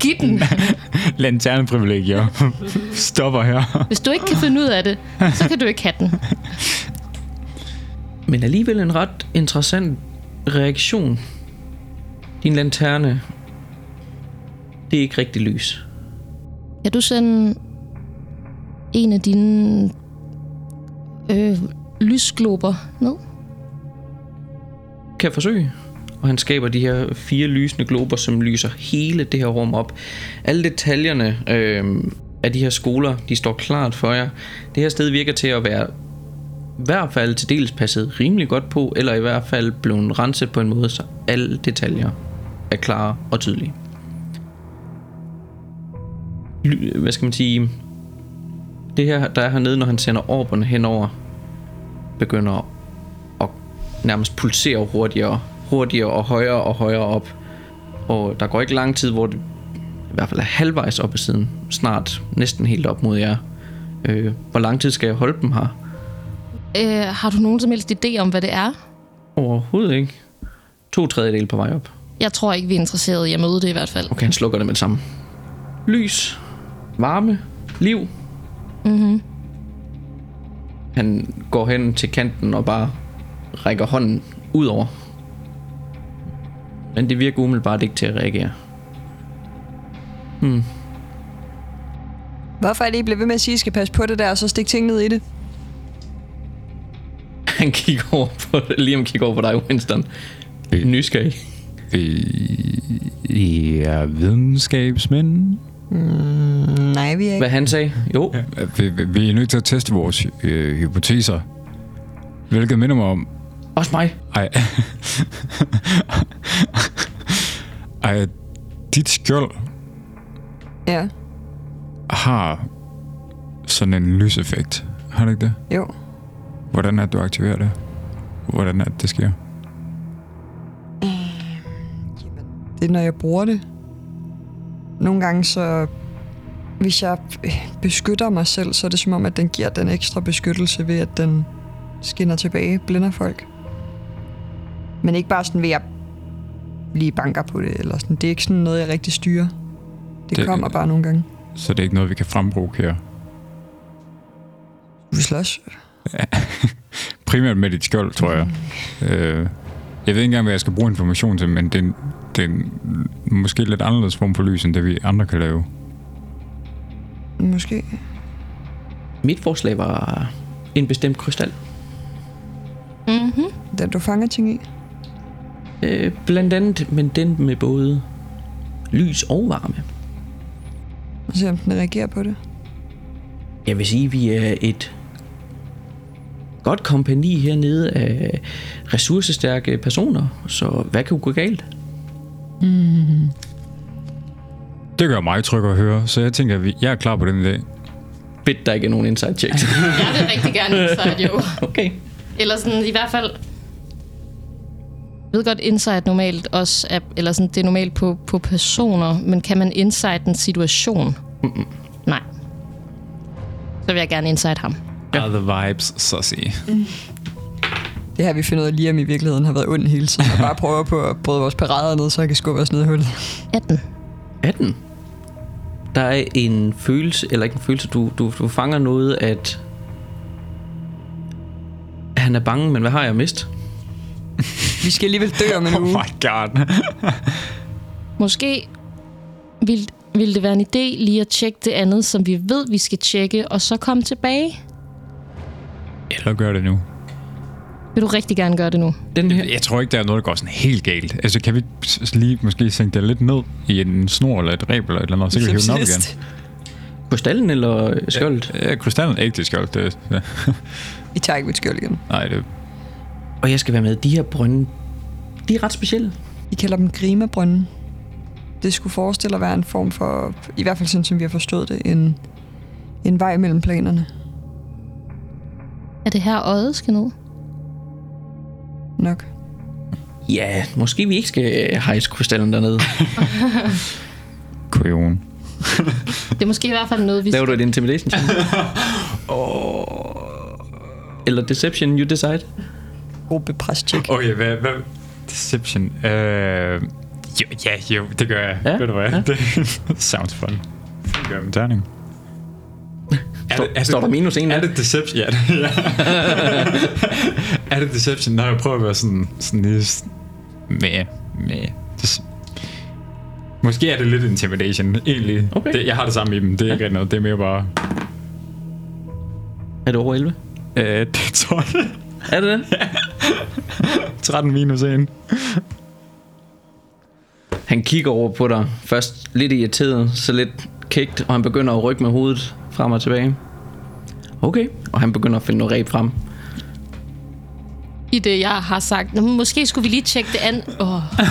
Giv den. Lanterneprivilegier. Stopper her. Hvis du ikke kan finde ud af det, så kan du ikke have den. Men alligevel en ret interessant reaktion. Din lanterne, det er ikke rigtig lys. Kan du sende en af dine øh, lysglober ned? Kan jeg forsøge? Og han skaber de her fire lysende glober, som lyser hele det her rum op. Alle detaljerne øh, af de her skoler, de står klart for jer. Det her sted virker til at være i hvert fald til dels passet rimelig godt på, eller i hvert fald blevet renset på en måde, så alle detaljer er klare og tydelige. Ly- Hvad skal man sige? Det her, der er hernede, når han sender orberne henover, begynder at nærmest pulsere hurtigere, hurtigere og højere og højere op. Og der går ikke lang tid, hvor det i hvert fald er halvvejs op ad siden. Snart næsten helt op mod jer. Øh, hvor lang tid skal jeg holde dem her? Øh, har du nogen som helst idé om, hvad det er? Overhovedet ikke. To tredjedel på vej op. Jeg tror ikke, vi er interesseret i at møde det i hvert fald. Okay, han slukker det med det samme. Lys, varme, liv. Mm-hmm. Han går hen til kanten og bare rækker hånden ud over. Men det virker umiddelbart ikke til at reagere. Hmm. Hvorfor er det, I bliver ved med at sige, at I skal passe på det der, og så stikke ting ned i det? Han kigger over på Liam kigger over på dig, Winston. Øh. Nysgerrig. Vi er videnskabsmænd. Nej, vi er ikke. Hvad han sagde? Jo, Ja, vi, vi- vi er nødt til at teste vores øh, hypoteser. Hvilket minder mig om... også mig. Ej. Ej, dit skjold Ja, har sådan en lyseffekt. Har det ikke det? jo. Hvordan er det, du aktiverer det? Hvordan er det, det sker? Det er, når jeg bruger det. Nogle gange så hvis jeg øh, beskytter mig selv, så er det som om, at den giver den ekstra beskyttelse ved, at den skinner tilbage, blænder folk. Men ikke bare sådan ved, at jeg lige banker på det, eller sådan. Det er ikke sådan noget, jeg rigtig styrer. Det, Det- kommer bare nogle gange. Så det er ikke noget, vi kan fremprovokere. Vi slås. Primært med dit skjold, tror jeg. Øh, jeg ved ikke engang, hvad jeg skal bruge information til, men det er, en, det er en måske lidt anderledes form for lys, end det vi andre kan lave. Måske. Mit forslag var en bestemt krystal. Mm-hmm. Den du fanger ting i. Øh, blandt andet, men den med både lys og varme. Og se, om den reagerer på det. Jeg vil sige, at vi er et godt kompani hernede af ressourcestærke personer, så hvad kan jo gå galt? Det gør mig tryg at høre, så jeg tænker, at vi, jeg er klar på den i dag. Fedt, der ikke er nogen inside checks. Jeg vil rigtig gerne insight, jo. okay. Eller sådan i hvert fald... Jeg ved godt, insight normalt også er, eller sådan, det er normalt på, på personer, men kan man insight en situation? Mm-mm. Nej. Så vil jeg gerne insight ham. Ja. Are the vibes sussy. Det her, vi finder ud af, Liam i virkeligheden har været ond hele tiden, og bare prøver på at bryde vores parader ned, så jeg kan skubbe os ned i hullet. 18. 18. Der er en følelse, eller ikke en følelse, du, du, du fanger noget, at han er bange, men hvad har jeg mist? Vi skal alligevel dø om en Oh uge. my god. Måske vil, vil det være en idé lige at tjekke det andet, som vi ved, vi skal tjekke, og så komme tilbage. Eller gør det nu. Vil du rigtig gerne gøre det nu? Den her, Jeg tror ikke, der er noget, der går sådan helt galt. Altså, kan vi lige måske sænke det lidt ned i en snor eller et reb eller et eller andet, så kan vi hive den op igen? krystallen eller skjoldet? Ja, krystallen er ikke det skjold. Det, ja. Vi tager ikke mit skjold igen. Nej, det, Og jeg skal være med. De her brønde, de er ret specielle. Vi kalder dem grimebrønde. Det skulle forestille at være en form for, i hvert fald sådan som vi har forstået det, en, en vej mellem planerne. Er det her øjet skal ned? Nok. Ja, måske vi ikke skal hejse krystallen dernede. kujon. Det er måske i hvert fald noget, vi Laver du et intimidation check? Eller deception, you decide. Gruppepres check. Okay, hvad, hvad? Deception. Uh, jo, ja, jo, det gør jeg. Ja? Ved du hvad? ja. Det sounds fun. Det gør jeg med terning. Står- står der minus en Er det deception? Ja, det, ja. Er det deception, når jeg prøver at være sådan, sådan s- med, med des- Måske er det lidt intimidation, egentlig. Okay. Det, jeg har det samme i dem, det er ikke rigtig noget. Det er mere bare... Er det over 11? Øh, det er 12. Er det det? 13 minus 1. Han kigger over på dig. Først lidt irriteret, så lidt kægt, og han begynder at rykke med hovedet frem og tilbage. Okay, og han begynder at finde noget ræb frem. I det, jeg har sagt. "Nå, Måske skulle vi lige tjekke det an. Oh.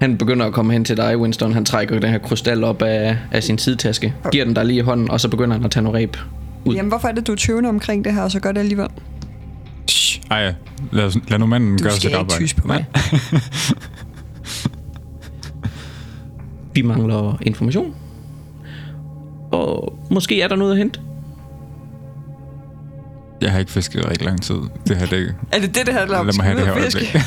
Han begynder at komme hen til dig, Winston. Han trækker den her krystal op af, af sin sidetaske. Giver den dig lige i hånden, og så begynder han at tage noget ræb. Ud. Jamen, hvorfor er det, du er tøvende omkring det her, og så gør det alligevel? Shh, ej, lad, os- lad nu manden Du gøre skal sit arbejde. tyse på mig. Vi mangler information. Og måske er der noget at hente. Jeg har ikke fisket i rigtig lang tid. Det her, det, Er det det, det handler om? lad mig have det her øjeblik.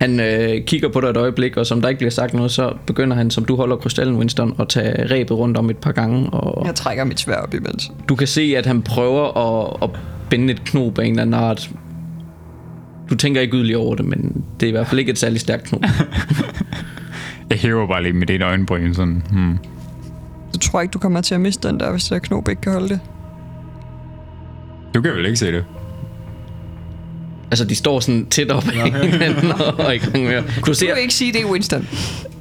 Han øh, kigger på dig et øjeblik, og som der ikke bliver sagt noget, så begynder han, som du holder krystallen, Winston, at tage rebet rundt om et par gange. Og Jeg trækker mit svær op imens. du kan se, at han prøver at, at binde et knob af en eller anden art. Du tænker ikke yderligere over det, men det er i hvert fald ikke et særligt stærkt knob. Jeg hæver bare lige mit ene øjenbryn sådan. Hmm. Så tror jeg ikke, du kommer til at miste den der, hvis det der knop ikke kan holde det. Du kan vel ikke se det? altså, de står sådan tæt op af hinanden og er i gang med. Du Du ser, kan ikke sige det, Winston.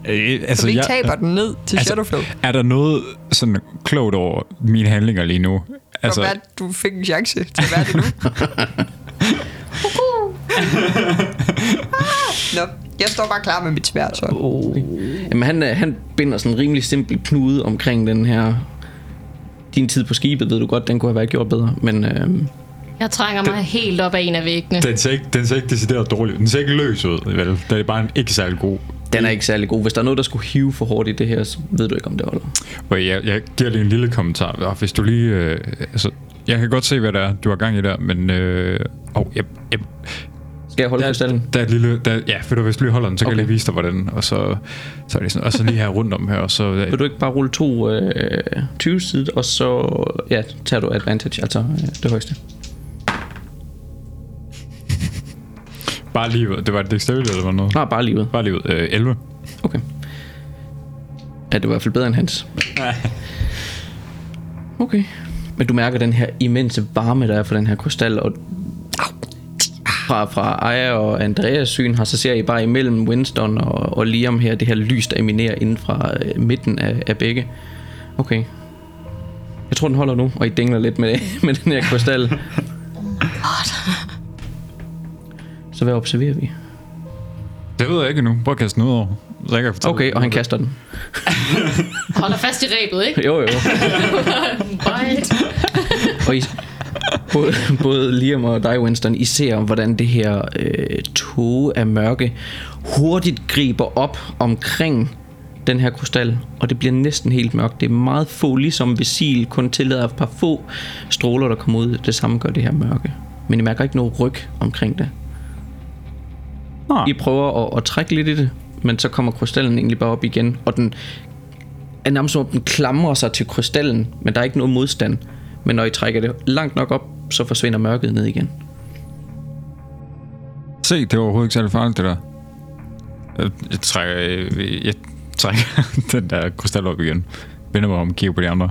Øh, Så altså, vi ikke jeg, taber den ned til altså, Shadowflow. er der noget sådan klogt over mine handlinger lige nu? Altså, Altså, hvad, du fik en chance til at være det nu. Nå, jeg står bare klar med mit svær, så. Oh. Jamen, han, øh, han binder sådan en rimelig simpel knude omkring den her... Din tid på skibet, ved du godt, den kunne have været gjort bedre. Men øh, Jeg trænger mig helt op af en af væggene. den ser, ikke, den ser ikke decideret dårlig ud. Den ser ikke løs ud, vel? Det er bare en ikke særlig god Den er ikke særlig god. Hvis der er noget, der skulle hive for hårdt i det her, så ved du ikke, om det holder. Og jeg, jeg giver lige en lille kommentar. Hvis du lige... Øh, altså, jeg kan godt se, hvad det er, du har gang i der, men... Øh, oh, jeg, jeg, Skal jeg holde der, krystallen? der er et lille... Der, ja, for du hvis du lige holder den, så kan Okay. jeg lige vise dig, hvordan. Og så, så er det sådan, og så lige her rundt om her, og så... Vil du ikke bare rulle to øh, 20 side, og så ja, tager du advantage, altså øh, det højeste. bare lige ud. Det var et dexterity, eller noget? Nej, bare livet. Bare lige ud. Øh, 11. Okay. Ja, det var i hvert fald bedre end hans. Okay. Men du mærker den her immense varme, der er for den her krystal, og fra, fra Aya og Andreas syn her, så ser I bare imellem Winston og, og Liam her, det her lys, der eminerer inden fra øh, midten af, af begge. Okay. Jeg tror, den holder nu, og I dingler lidt med, med den her krystal. Så hvad observerer vi? Det ved jeg ikke endnu. Prøv at kaste den ud over. Så jeg kan fortælle Okay, og han kaster den. Holder fast i rebet, ikke? Jo, jo. Bite. Og I, både, både Liam og dig, Winston, I ser, hvordan det her øh, tog af mørke hurtigt griber op omkring den her krystal, og det bliver næsten helt mørkt. Det er meget få, ligesom visil, kun tillader et par få stråler, der kommer ud. Det samme gør det her mørke. Men I mærker ikke noget ryg omkring det. Ah. I prøver at, at trække lidt i det, men så kommer krystallen egentlig bare op igen, og den er nærmest som om den klamrer sig til krystallen, men der er ikke noget modstand. Men når I trækker det langt nok op, så forsvinder mørket ned igen. Se, det var overhovedet ikke særlig farligt, det der. Jeg, jeg trækker, jeg, jeg trækker den der krystal op igen. Vender mig om og kigger på de andre.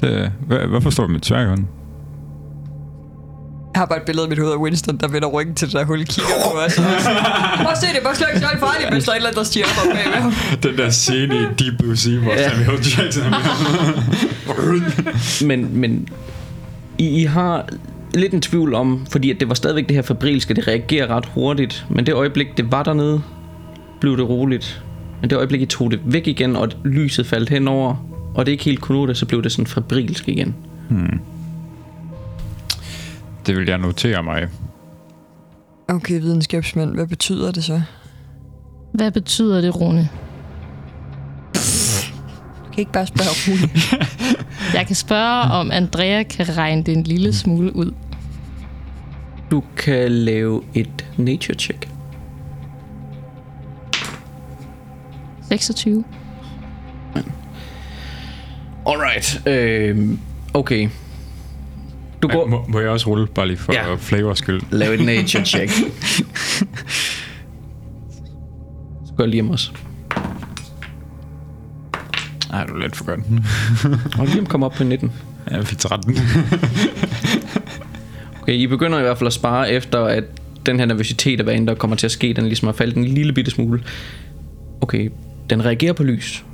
Det, hvad, hvorfor står du med tværhånden? Jeg har bare et billede af mit hoved af Winston, der vender ryggen til det der hul, kigger på os. Prøv at se, det er bare slet ikke særlig farligt, hvis der er et eller andet, der stiger op bagved ham. Den der scene i Deep Blue Sea, hvor. Samuel Jackson er med. Men, men I, I har lidt en tvivl om, fordi at det var stadigvæk det her fabrilske, det reagerer ret hurtigt. Men det øjeblik, det var dernede, blev det roligt. Men det øjeblik, I tog det væk igen, og lyset faldt henover, og det ikke helt kunne nå det, så blev det sådan fabrilsk igen. Det vil jeg notere mig. Okay, videnskabsmand, hvad betyder det så? Hvad betyder det, Rune? Kan ikke bare spørge roligt. Jeg kan spørge, om Andrea kan regne det en lille smule ud. Du kan lave et nature check. 26. Alright. Øh, okay. Du går... Må, må jeg også rulle, bare lige for Ja. ja. flavors skyld? Lav et nature check. Så gør Liam også. Nej, du er lidt for godt. Og Liam kommer op på 19. Jeg fik 13. Okay, I begynder i hvert fald at spare efter, at den her nervøsitet af, hvad der kommer til at ske, den ligesom har faldet en lille bitte smule. Okay, den reagerer på lys,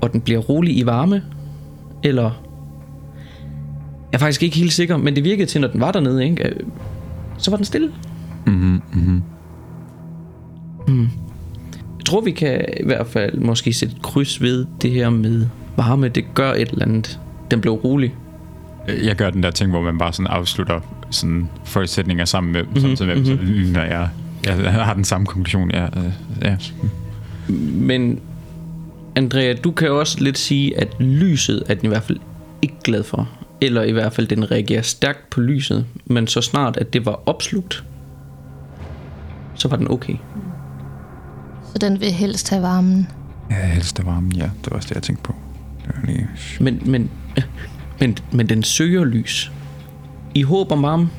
og den bliver rolig i varme, eller... Jeg er faktisk ikke helt sikker, men det virkede til, når den var dernede, ikke? Øh, Så var den stille. Mhm, mhm. Mm. Jeg tror, vi kan i hvert fald måske sætte kryds ved det her med varme. Det gør et eller andet. Den blev rolig. Jeg gør den der ting, hvor man bare sådan afslutter sådan forudsætninger sammen med samtidig med dem, så ligner jeg, jeg har den samme konklusion. Ja, øh, ja. Men Andrea, du kan jo også lidt sige, at lyset er den i hvert fald ikke glad for. Eller i hvert fald, den reagerer stærkt på lyset. Men så snart, at det var opslugt, så var den okay. Så den vil helst have varmen. Ja, helst det varme, ja. Det var også det, jeg tænkte på. Det var lige... Men, men, men, men den søger lys. I håb om varme.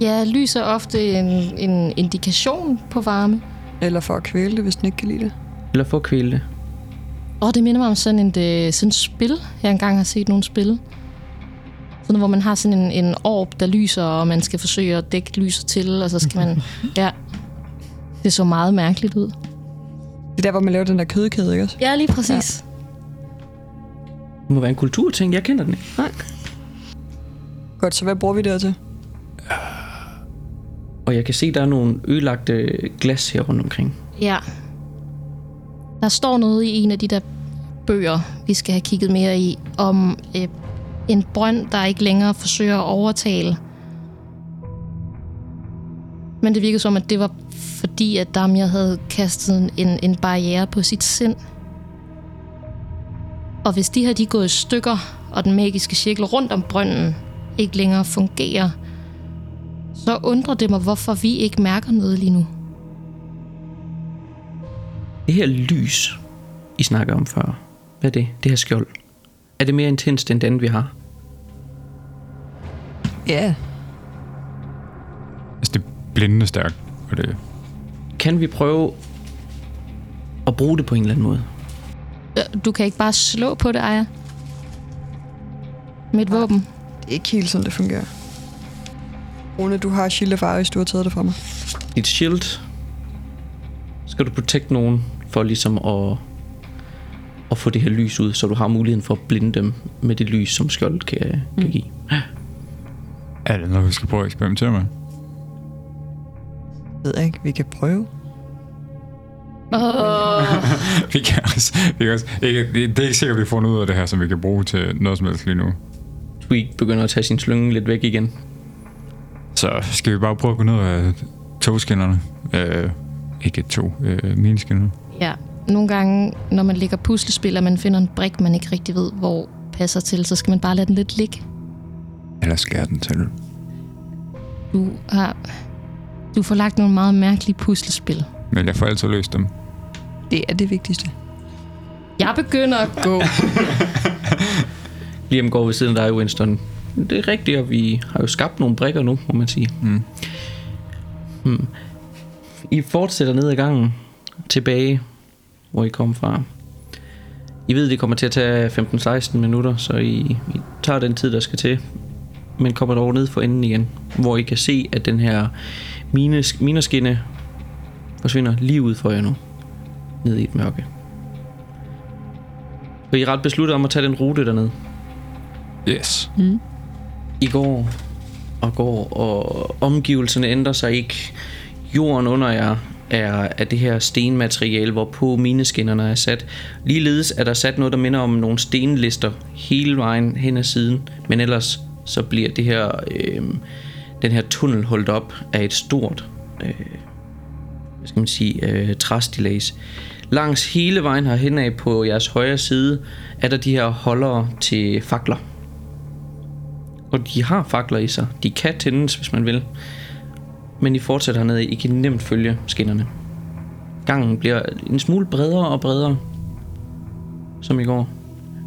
Ja, lys er ofte en, en indikation på varme. Eller for at kvæle det, hvis den ikke kan lide det. Eller for at kvæle det. Og det minder mig om sådan et, øh, sådan et spil, jeg engang har set nogle spil. Sådan, hvor man har sådan en, en orb, der lyser, og man skal forsøge at dække lyset til, og så skal man... Ja, det så meget mærkeligt ud. Det er der, hvor man laver den der kødkæde, ikke også? Ja, lige præcis. Det må være en kulturting. Jeg kender den ikke. Nej. Godt, så hvad bruger vi det til? Og jeg kan se, der er nogle ødelagte glas her rundt omkring. Ja. Der står noget i en af de der bøger, vi skal have kigget mere i, om øh, en brønd, der ikke længere forsøger at overtale. Men det virkede som, at det var fordi, at Damia havde kastet en, en barriere på sit sind. Og hvis de her de er gået i stykker, og den magiske cirkel rundt om brønden ikke længere fungerer, så undrer det mig, hvorfor vi ikke mærker noget lige nu. Det her lys, I snakker om før, hvad er det? Det her skjold. Er det mere intenst end den, vi har? Ja, Altså, det blændende stærkt. Og det, Kan vi prøve at bruge det på en eller anden måde? Du kan ikke bare slå på det, Aya. Med et våben. det er ikke helt sådan, det fungerer. Rune, du har Shield of Iris, du har taget det fra mig. Dit shield skal du protect nogen for ligesom at, at få det her lys ud, så du har muligheden for at blinde dem med det lys, som skjold kan, kan give. er det noget, vi skal prøve at eksperimentere med? Ved jeg ikke, vi kan prøve. vi kan også, vi kan også ikke, det, er ikke sikkert, at vi får noget ud af det her, som vi kan bruge til noget som helst lige nu. Tweak begynder at tage sin slynge lidt væk igen. Så skal vi bare prøve at gå ned af togskinnerne. Øh, ikke to, øh, miniskinnerne. Ja. Nogle gange, når man lægger puslespil, og man finder en brik, man ikke rigtig ved, hvor passer til, så skal man bare lade den lidt ligge. Eller skære den til. Du har... Du får lagt nogle meget mærkelige puslespil. Men jeg får altid løst dem. Det er det vigtigste. Jeg begynder at gå. Liam går ved siden af dig, Winston. Det er rigtigt, og vi har jo skabt nogle brikker nu, må man sige. Mm. Hmm. I fortsætter ned ad gangen, tilbage, hvor I kom fra. I ved, det kommer til at tage 15-16 minutter, så I, I tager den tid, der skal til. Men kommer dog ned for enden igen, hvor I kan se, at den her mines, minerskinne forsvinder lige ud for jer nu. Ned i et mørke. Og I er ret besluttet om at tage den rute derned. Yes. I går og går, og omgivelserne ændrer sig ikke. Jorden under jer er af det her stenmateriale, hvorpå mineskinnerne er sat. Ligeledes er der sat noget, der minder om nogle stenlister hele vejen hen ad siden, men ellers så bliver det her, øh, den her tunnel holdt op af et stort, øh, hvad skal man sige, øh, træstillads. Langs hele vejen herhen af på jeres højre side er der de her holdere til fakler. Og de har fakler i sig. De kan tændes, hvis man vil. Men I fortsætter hernede. I kan nemt følge skinnerne. Gangen bliver en smule bredere og bredere. Som i går.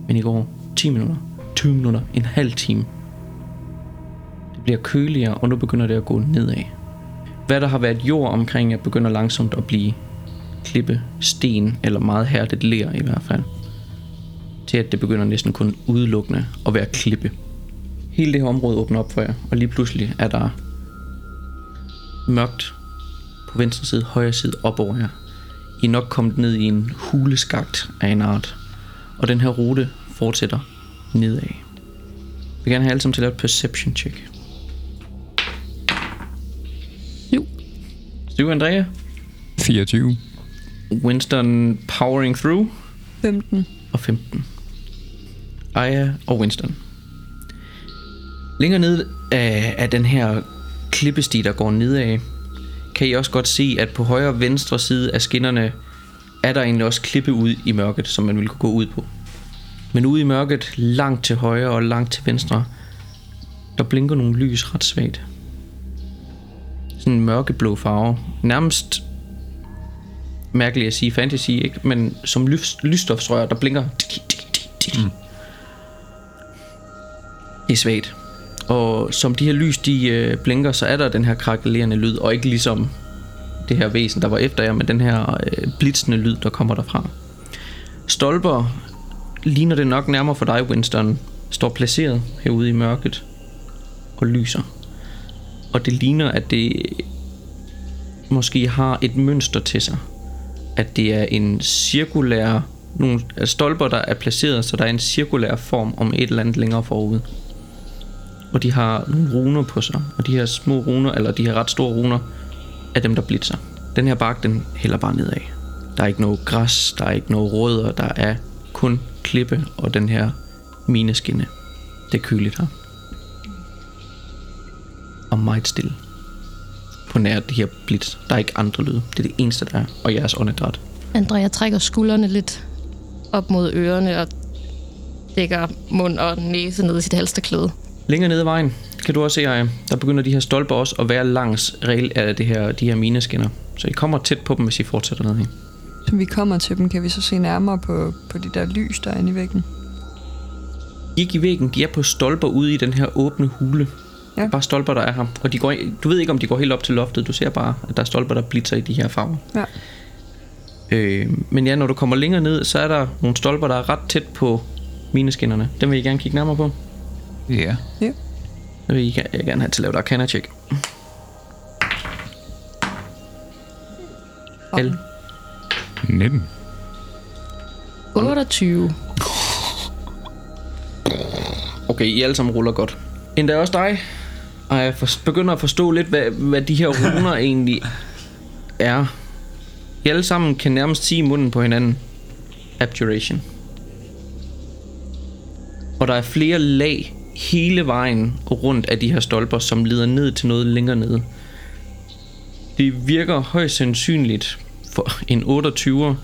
Men i går 10 minutter, 20 minutter, en halv time. Bliver køligere, og nu begynder det at gå nedad. Hvad der har været jord omkring jer, begynder langsomt at blive klippe, sten eller meget hærdet ler i hvert fald. Til at det begynder næsten kun udelukkende at være klippe. Hele det her område åbner op for jer, og lige pludselig er der mørkt på venstre side, højre side op over jer. I er nok kommet ned i en huleskagt af en art, og den her rute fortsætter nedad. Vi vil gerne have alle sammen til at lave et perception check. Du, Andrea. 24. Winston powering through. 15. Og 15. Aya og Winston. Længere ned af, af den her klippesti, der går nedad, kan I også godt se, at på højre og venstre side af skinnerne er der egentlig også klippe ud i mørket, som man ville kunne gå ud på. Men ude i mørket, langt til højre og langt til venstre, der blinker nogle lys ret svagt. Sådan mørkeblå farve. Nærmest mærkeligt at sige fantasy, ikke? men som lys, lysstofsrør, der blinker. Mm. Det er svagt. Og som de her lys, de øh, blinker, så er der den her krakelerende lyd, og ikke ligesom det her væsen, der var efter jer, men den her øh, blitzende lyd, der kommer derfra. Stolper ligner det nok nærmere for dig, Winston, står placeret herude i mørket og lyser. Og det ligner, at det måske har et mønster til sig. At det er en cirkulær... Nogle stolper, der er placeret, så der er en cirkulær form om et eller andet længere forud. Og de har nogle runer på sig. Og de her små runer, eller de her ret store runer, er dem, der blitzer. Den her bark, den hælder bare nedad. Der er ikke noget græs, der er ikke noget rødder, der er kun klippe og den her mineskinne. Det er køligt her. Og meget stille. på nær de her blitz. Der er ikke andre lyde. Det er det eneste, der er. Og jeres åndedræt. Andrea trækker skuldrene lidt op mod ørerne og dækker mund og næse ned i sit halsterklæde. Længere nede ad vejen kan du også se, Aya, der begynder de her stolper også at være langs regel af det her, de her mineskinner. Så I kommer tæt på dem, hvis I fortsætter ned. Så vi kommer til dem, kan vi så se nærmere på, på de der lys, der er inde i væggen. Ikke i væggen, de er på stolper ude i den her åbne hule. Ja. Ja. Bare stolper, der er her. Og de går, du ved ikke, om de går helt op til loftet. Du ser bare, at der er stolper, der blitzer i de her farver. Ja. Øh, men ja, når du kommer længere ned, så er der nogle stolper, der er ret tæt på mineskinnerne. Dem vil I gerne kigge nærmere på. Ja. Ja. Det vil I jeg gerne have til at lave et arcana check. L. 19. 28. Okay, I alle sammen ruller godt. Endda også dig. Og jeg for, begynder at forstå lidt, hvad, hvad de her runer egentlig er. I alle sammen kan nærmest sige munden på hinanden. Abjuration. Og der er flere lag hele vejen rundt af de her stolper, som leder ned til noget længere nede. Det virker højst sandsynligt for en 28'er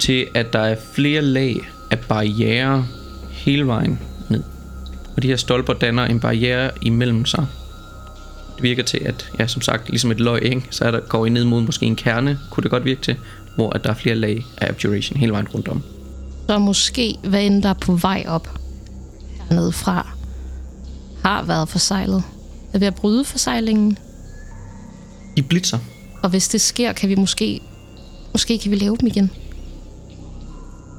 til, at der er flere lag af barriere hele vejen. Og de her stolper danner en barriere imellem sig. Det virker til, at, ja, som sagt, ligesom et løg, ikke? så er der, går I ned mod måske en kerne, kunne det godt virke til, hvor at der er flere lag af abjuration hele vejen rundt om. Så måske, hvad end der er på vej op hernede fra, har været forsejlet. Er ved at bryde forsejlingen. De blitzer. Og hvis det sker, kan vi måske... Måske kan vi lave dem igen.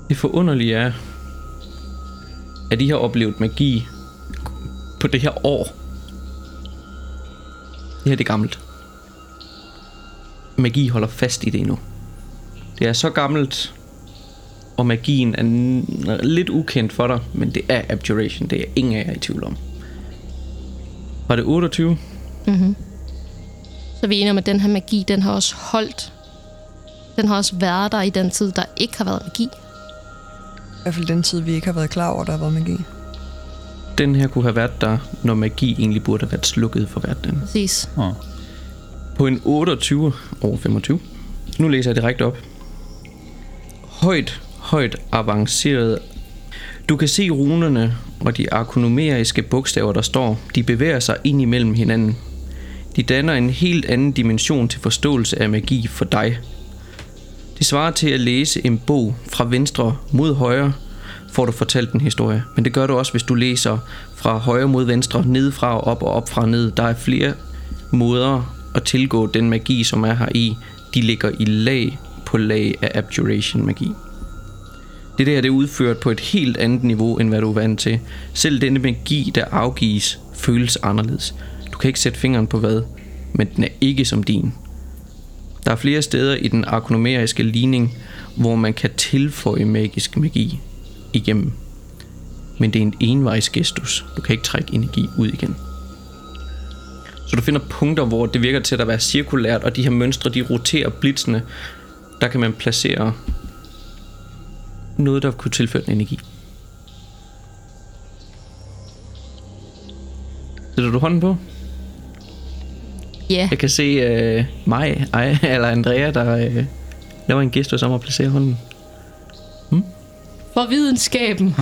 Det forunderlige er, at de har oplevet magi på det her år. Det her det er gammelt. Magi holder fast i det endnu. Det er så gammelt, og magien er n- lidt ukendt for dig, men det er abjuration. Det er ingen af jer i tvivl om. Var det 28? Så er vi enige om, at den her magi, den har også holdt. Den har også været der i den tid, der ikke har været magi. I hvert fald den tid, vi ikke har været klar over, der har været magi. Den her kunne have været der, når magi egentlig burde have været slukket for verdenen. Præcis. Oh. På en 28 over 25. Nu læser jeg direkte op. Højt, højt avanceret. Du kan se runerne og de arkonomeriske bogstaver, der står. De bevæger sig ind imellem hinanden. De danner en helt anden dimension til forståelse af magi for dig. Det svarer til at læse en bog fra venstre mod højre, får du fortalt en historie. Men det gør du også, hvis du læser fra højre mod venstre, nedefra og op og op fra ned. Der er flere måder at tilgå den magi, som er her i. De ligger i lag på lag af abjuration magi. Det der det er udført på et helt andet niveau, end hvad du er vant til. Selv denne magi, der afgives, føles anderledes. Du kan ikke sætte fingeren på hvad, men den er ikke som din. Der er flere steder i den arkonomeriske ligning, hvor man kan tilføje magisk magi igennem. Men det er en envejs gestus. Du kan ikke trække energi ud igen. Så du finder punkter, hvor det virker til at være cirkulært, og de her mønstre, de roterer blitzende. Der kan man placere noget, der kunne tilføre den energi. Sætter du hånden på? Ja, Jeg kan se uh, mig, ej, eller Andrea, der uh, laver en gestus om at placere hånden. For videnskaben.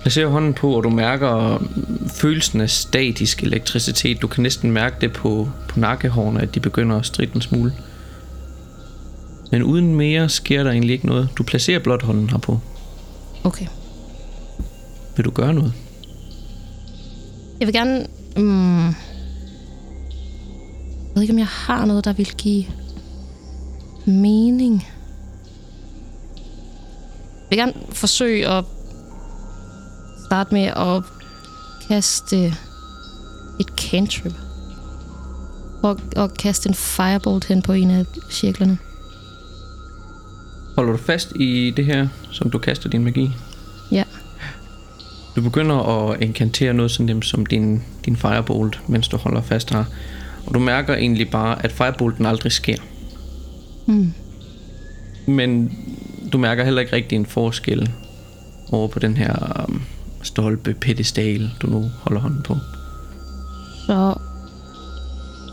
Placerer hånden på, og du mærker følelsen af statisk elektricitet. Du kan næsten mærke det på, på nakkehårene, at de begynder at stride en smule. Men uden mere sker der egentlig ikke noget. Du placerer blot hånden herpå. Okay. Vil du gøre noget? Jeg vil gerne... Mm, jeg ved ikke, om jeg har noget, der vil give mening. Vil gerne forsøge at starte med at kaste et cantrip. Og, og kaste en firebolt hen på en af cirklerne. Holder du fast i det her, som du kaster din magi? Ja. Du begynder at inkantere noget så nemt som din, din firebolt, mens du holder fast her. Og du mærker egentlig bare, at firebolten aldrig sker. Mm. Men du mærker heller ikke rigtig en forskel over på den her um, stolpe pedestal, du nu holder hånden på. Så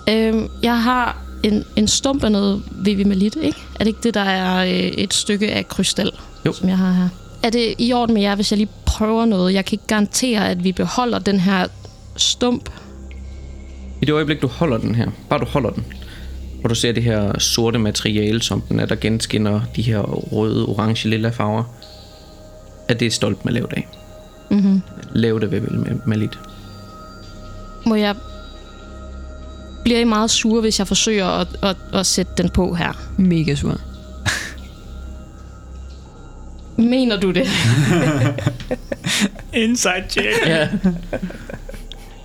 Øhm, jeg har en, en stump af noget Vivimalit, ikke? Er det ikke det, der er øh, et stykke af krystal, Jo. som jeg har her? Er det i orden med jer, hvis jeg lige prøver noget? Jeg kan ikke garantere, at vi beholder den her stump. I det øjeblik, du holder den her, bare du holder den, og du ser det her sorte materiale, som den er, der genskinner de her røde, orange, lilla farver, at det er stolt med lavet af. Mm-hmm. Lavet af vel med, med lidt. Må jeg... Bliver I meget sure, hvis jeg forsøger at, at, at sætte den på her? Mega sur. Mener du det? Inside check. Ja.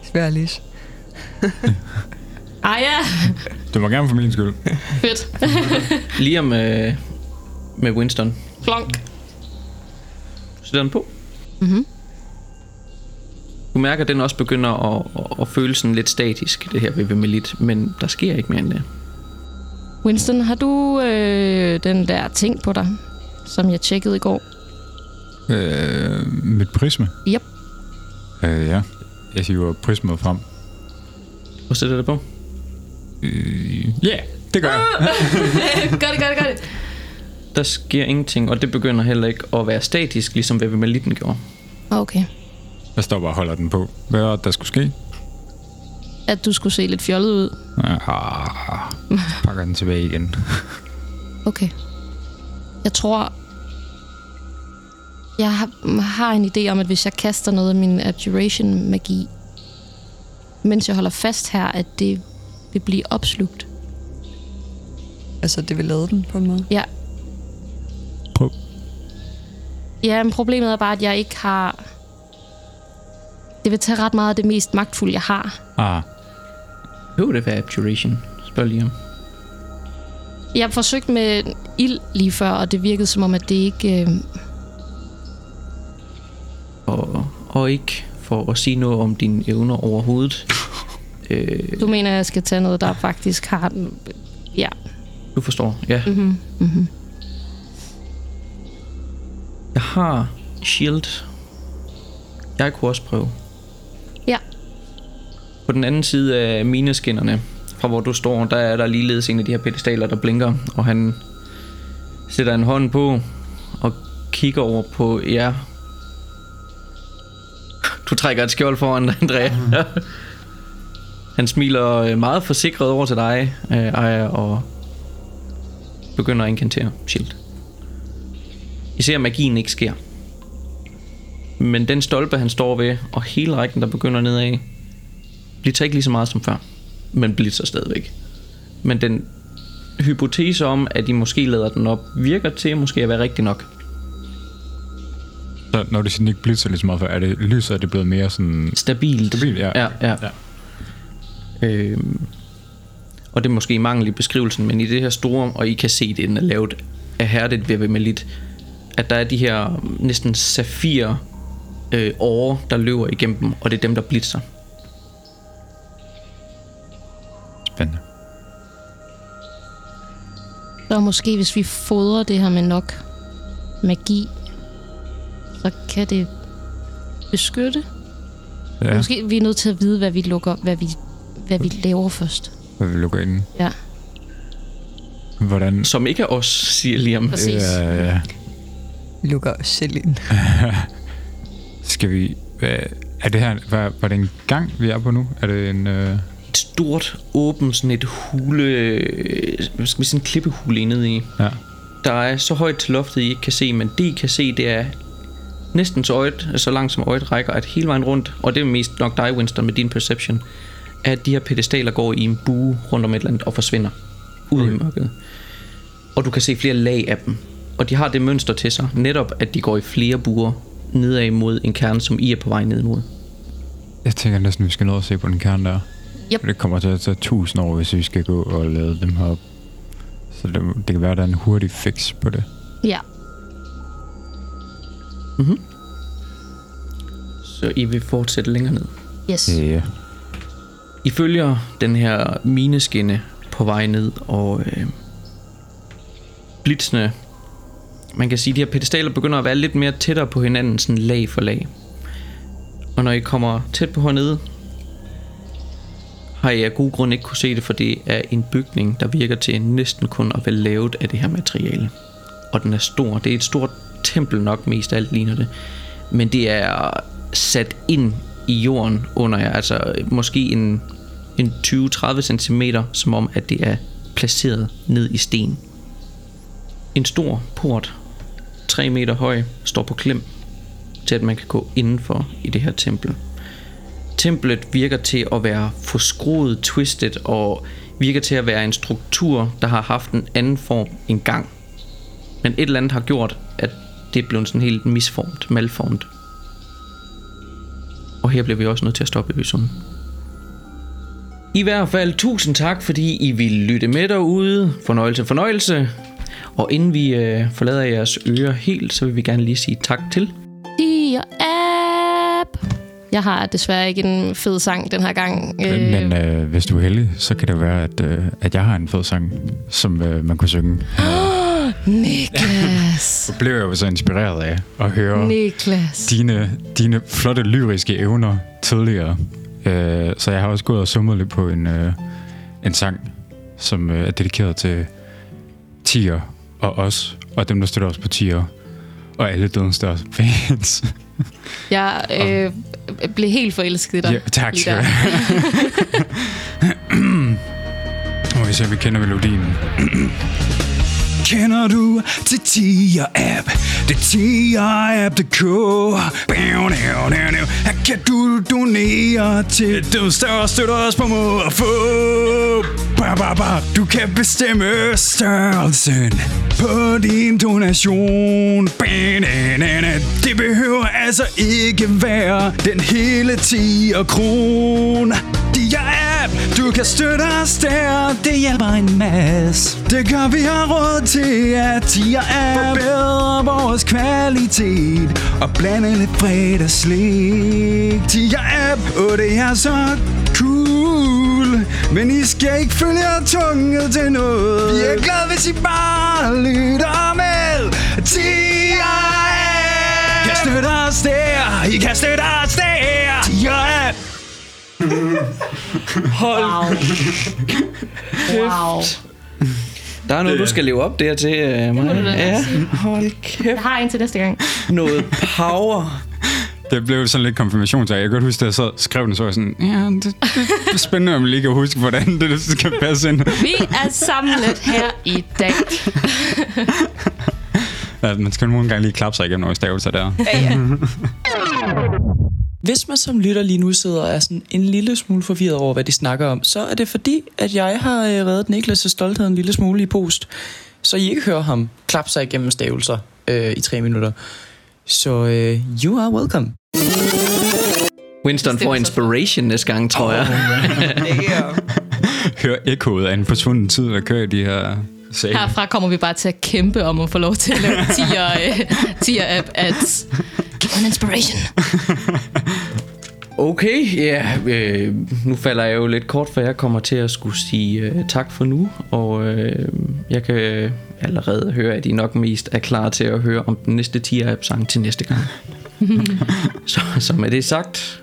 Svær Ej ja, Det må gerne for min skyld. fedt. Liam med, med Winston. Flonk. Sætter den på. Mhm. Du mærker, at den også begynder at, at, at føle sådan lidt statisk, det her ved Melit, men der sker ikke mere end det. Winston, har du øh, den der ting på dig, som jeg tjekkede i går? Øh, mit prisme? Yep. Øh, ja. Jeg hiver prismet frem. Og sætter det på. Øh, ja, yeah, det gør jeg. gør det, gør det, gør det. Der sker ingenting, og det begynder heller ikke at være statisk, ligesom ved Melitten gjorde. Okay. Jeg står bare og holder den på. Hvad er der skulle ske? At du skulle se lidt fjollet ud. Ah, pakker den tilbage igen. Okay. Jeg tror... Jeg har, har en idé om, at hvis jeg kaster noget af min abjuration-magi, mens jeg holder fast her, at det vil blive opslugt. Altså, det vil lade den på en måde. Ja. Prøv. Ja, men problemet er bare, at jeg ikke har... Det vil tage ret meget af det mest magtfulde, jeg har. Ah, Behøver det være Abjuration? Spørg Liam. Jeg har forsøgt med ild lige før, og det virkede som om, at det ikke... Øh, Og, og ikke for at sige noget om dine evner overhovedet. Øh, du mener, at jeg skal tage noget, der faktisk har den... Ja. du forstår, ja. Mm-hmm. Mm-hmm. Jeg har shield. Jeg kunne også prøve. Ja. På den anden side af mineskinnerne, fra hvor du står, der er der ligeledes en af de her pedestaler, der blinker, og han sætter en hånd på og kigger over på jer. Du trækker et skjold foran dig, Andrea. han smiler øh, meget forsikret over til dig, øh, Aya, og begynder at inkantere shield. I ser, at magien ikke sker. Men den stolpe, han står ved, og hele rækken, der begynder nedad, blitzer ikke lige så meget som før, men blitzer stadigvæk. Men den hypotese om, at de måske lader den op, virker til måske at være rigtig nok. så når du siger, den ikke blitzer lige så meget, for er det lyset, er det blevet mere sådan... Stabilt. Stabilt, ja. Ja, ja. Ja. Øhm, og det er måske mangel i beskrivelsen, men i det her store, og I kan se, det den er lavet af hærdet ved melit, at der er de her næsten safir øh, åre, der løber igennem dem, og det er dem, der blitzer. Spændende. Så måske, hvis vi fodrer det her med nok magi, så kan det beskytte. Ja. Ja, Måske vi er nødt til at vide, hvad vi lukker, hvad vi, hvad vi laver først. hvad vi lukker ind. Ja, Hvordan... Som ikke er os, siger Liam. præcis. Ja, ja. Lukker os selv ind. Skal vi... Hvad, er det her... Hvad, var det en gang, vi er på nu? Er det en... Øh, et stort, åbent, sådan et hule, hvad skal vi sige, en klippehule indeni i. ja. Der er så højt til loftet, I ikke kan se, men det I kan se, det er næsten så, øjet, så langt som øjet rækker, at hele vejen rundt, og det er mest nok dig, Winston, med din perception, at de her pedestaler går i en bue rundt om et eller andet og forsvinder ud i mørket. Og du kan se flere lag af dem. Og de har det mønster til sig, netop at de går i flere buer nedad mod en kerne, som I er på vej ned imod. Jeg tænker næsten, vi skal nå at se på den kerne der. Yep. For Det kommer til at tage tusind år, hvis vi skal gå og lade dem her op. Så det, det kan være, at der er en hurtig fix på det. Ja. Så I vil fortsætte længere ned. Yes. Ja. I følger den her mineskinne på vej ned, og øh, blitzene, man kan sige, at de her pedestaler begynder at være lidt mere tættere på hinanden, sådan lag for lag. Og når I kommer tæt på hernede, har jeg af gode grunde ikke kunne se det, for det er en bygning, der virker til næsten kun at være lavet af det her materiale. Og den er stor. Det er et stort tempel nok mest af alt ligner det. Men det er sat ind i jorden under jer. Altså måske en, en 20-30 cm, som om at det er placeret ned i sten. En stor port, 3 meter høj, står på klem til at man kan gå indenfor i det her tempel. Templet virker til at være forskruet, twisted og virker til at være en struktur, der har haft en anden form engang. Men et eller andet har gjort, at det er blevet sådan helt misformt, malformt. Og her bliver vi også nødt til at stoppe episoden. I hvert fald tusind tak, fordi I vil lytte med derude. Fornøjelse, fornøjelse. Og inden vi øh, forlader jeres ører helt, så vil vi gerne lige sige tak til. Dear app. Jeg har desværre ikke en fed sang den her gang. Øh. Men øh, hvis du er heldig, så kan det være, at, øh, at jeg har en fed sang, som øh, man kunne synge. Niklas. Så blev jeg jo så inspireret af at høre Niklas. dine, dine flotte lyriske evner tidligere. Øh, så jeg har også gået og summet lidt på en, øh, en sang, som øh, er dedikeret til Tier og os, og dem, der støtter os på Tier, og alle dødens største fans. Jeg øh, blev helt forelsket i dig. Ja, tak skal du have. Må vi se, om vi kender melodien. Kender du til Tia App? Det er Tia App, det Her kan du donere til Du større støtter os på måde at få. Ba, ba, ba. Du kan bestemme størrelsen på din donation. Banana. Det behøver altså ikke være den hele 10 kron. Tia app, du kan støtte os der, det hjælper en masse. Det gør vi har råd til, at Dia app forbedrer vores kvalitet og blande lidt fredagslik. Dia app, og det er så cool. Men I skal ikke følge jer tunget til noget. Vi er glade, hvis I bare lytter med. Tia app. Kan støtte os der. I kan støtte os der. Tia app. Hold Wow. Der er noget, du skal leve op der til, uh, må du da Ja, hold kæft. Jeg har en til næste gang. Noget power. Det blev sådan lidt konfirmation, så jeg kan godt huske, da jeg så skrev den, så var jeg sådan, ja, det, det, det er spændende, om jeg lige kan huske, hvordan det skal passe ind. Vi er samlet her i dag. Ja, man skal nogle gange lige klappe sig igennem nogle stavelser der. Ja, ja. Hvis man som lytter lige nu sidder og er sådan en lille smule forvirret over, hvad de snakker om, så er det fordi, at jeg har øh, reddet Niklas' stolthed en lille smule i post, så I ikke hører ham klappe sig igennem stavelser øh, i tre minutter. Så øh, you are welcome. Winston får inspiration næste gang, tror jeg. Hør ekkoet af en forsvunden tid, der kører de her sager. Herfra kommer vi bare til at kæmpe om at få lov til at lave 10'er, øh, 10'er app ads. An inspiration. Okay, ja. Øh, nu falder jeg jo lidt kort, for jeg kommer til at skulle sige øh, tak for nu. Og øh, jeg kan allerede høre, at I nok mest er klar til at høre om den næste 10-app-sang til næste gang. så, så med det sagt,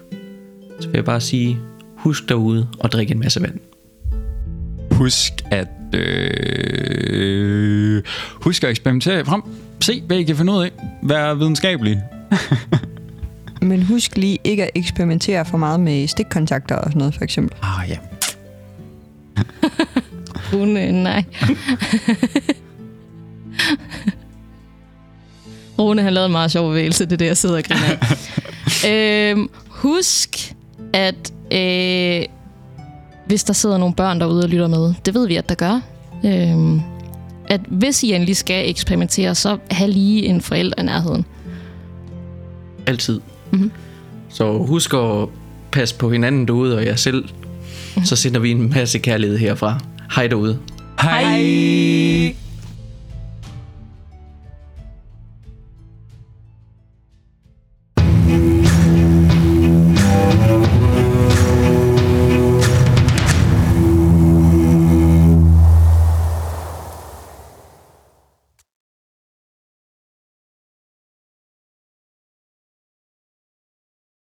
så vil jeg bare sige, husk derude og drikke en masse vand. Husk at... Øh, husk at eksperimentere frem. Se, hvad I kan finde ud af. Vær videnskabelig. Men husk lige ikke at eksperimentere for meget med stikkontakter og sådan noget, for eksempel. Ah, ja. Rune, nej. Rune, han lavede en meget sjov bevægelse, det er det, jeg sidder og griner af. øhm, husk, at øh, hvis der sidder nogle børn derude og lytter med, det ved vi, at der gør, øhm, at hvis I endelig skal eksperimentere, så have lige en forælder i nærheden. Altid. Mhm. Så husk at passe på hinanden derude og jer selv. Så sender vi en masse kærlighed herfra. Hej derude. Hej. Hej.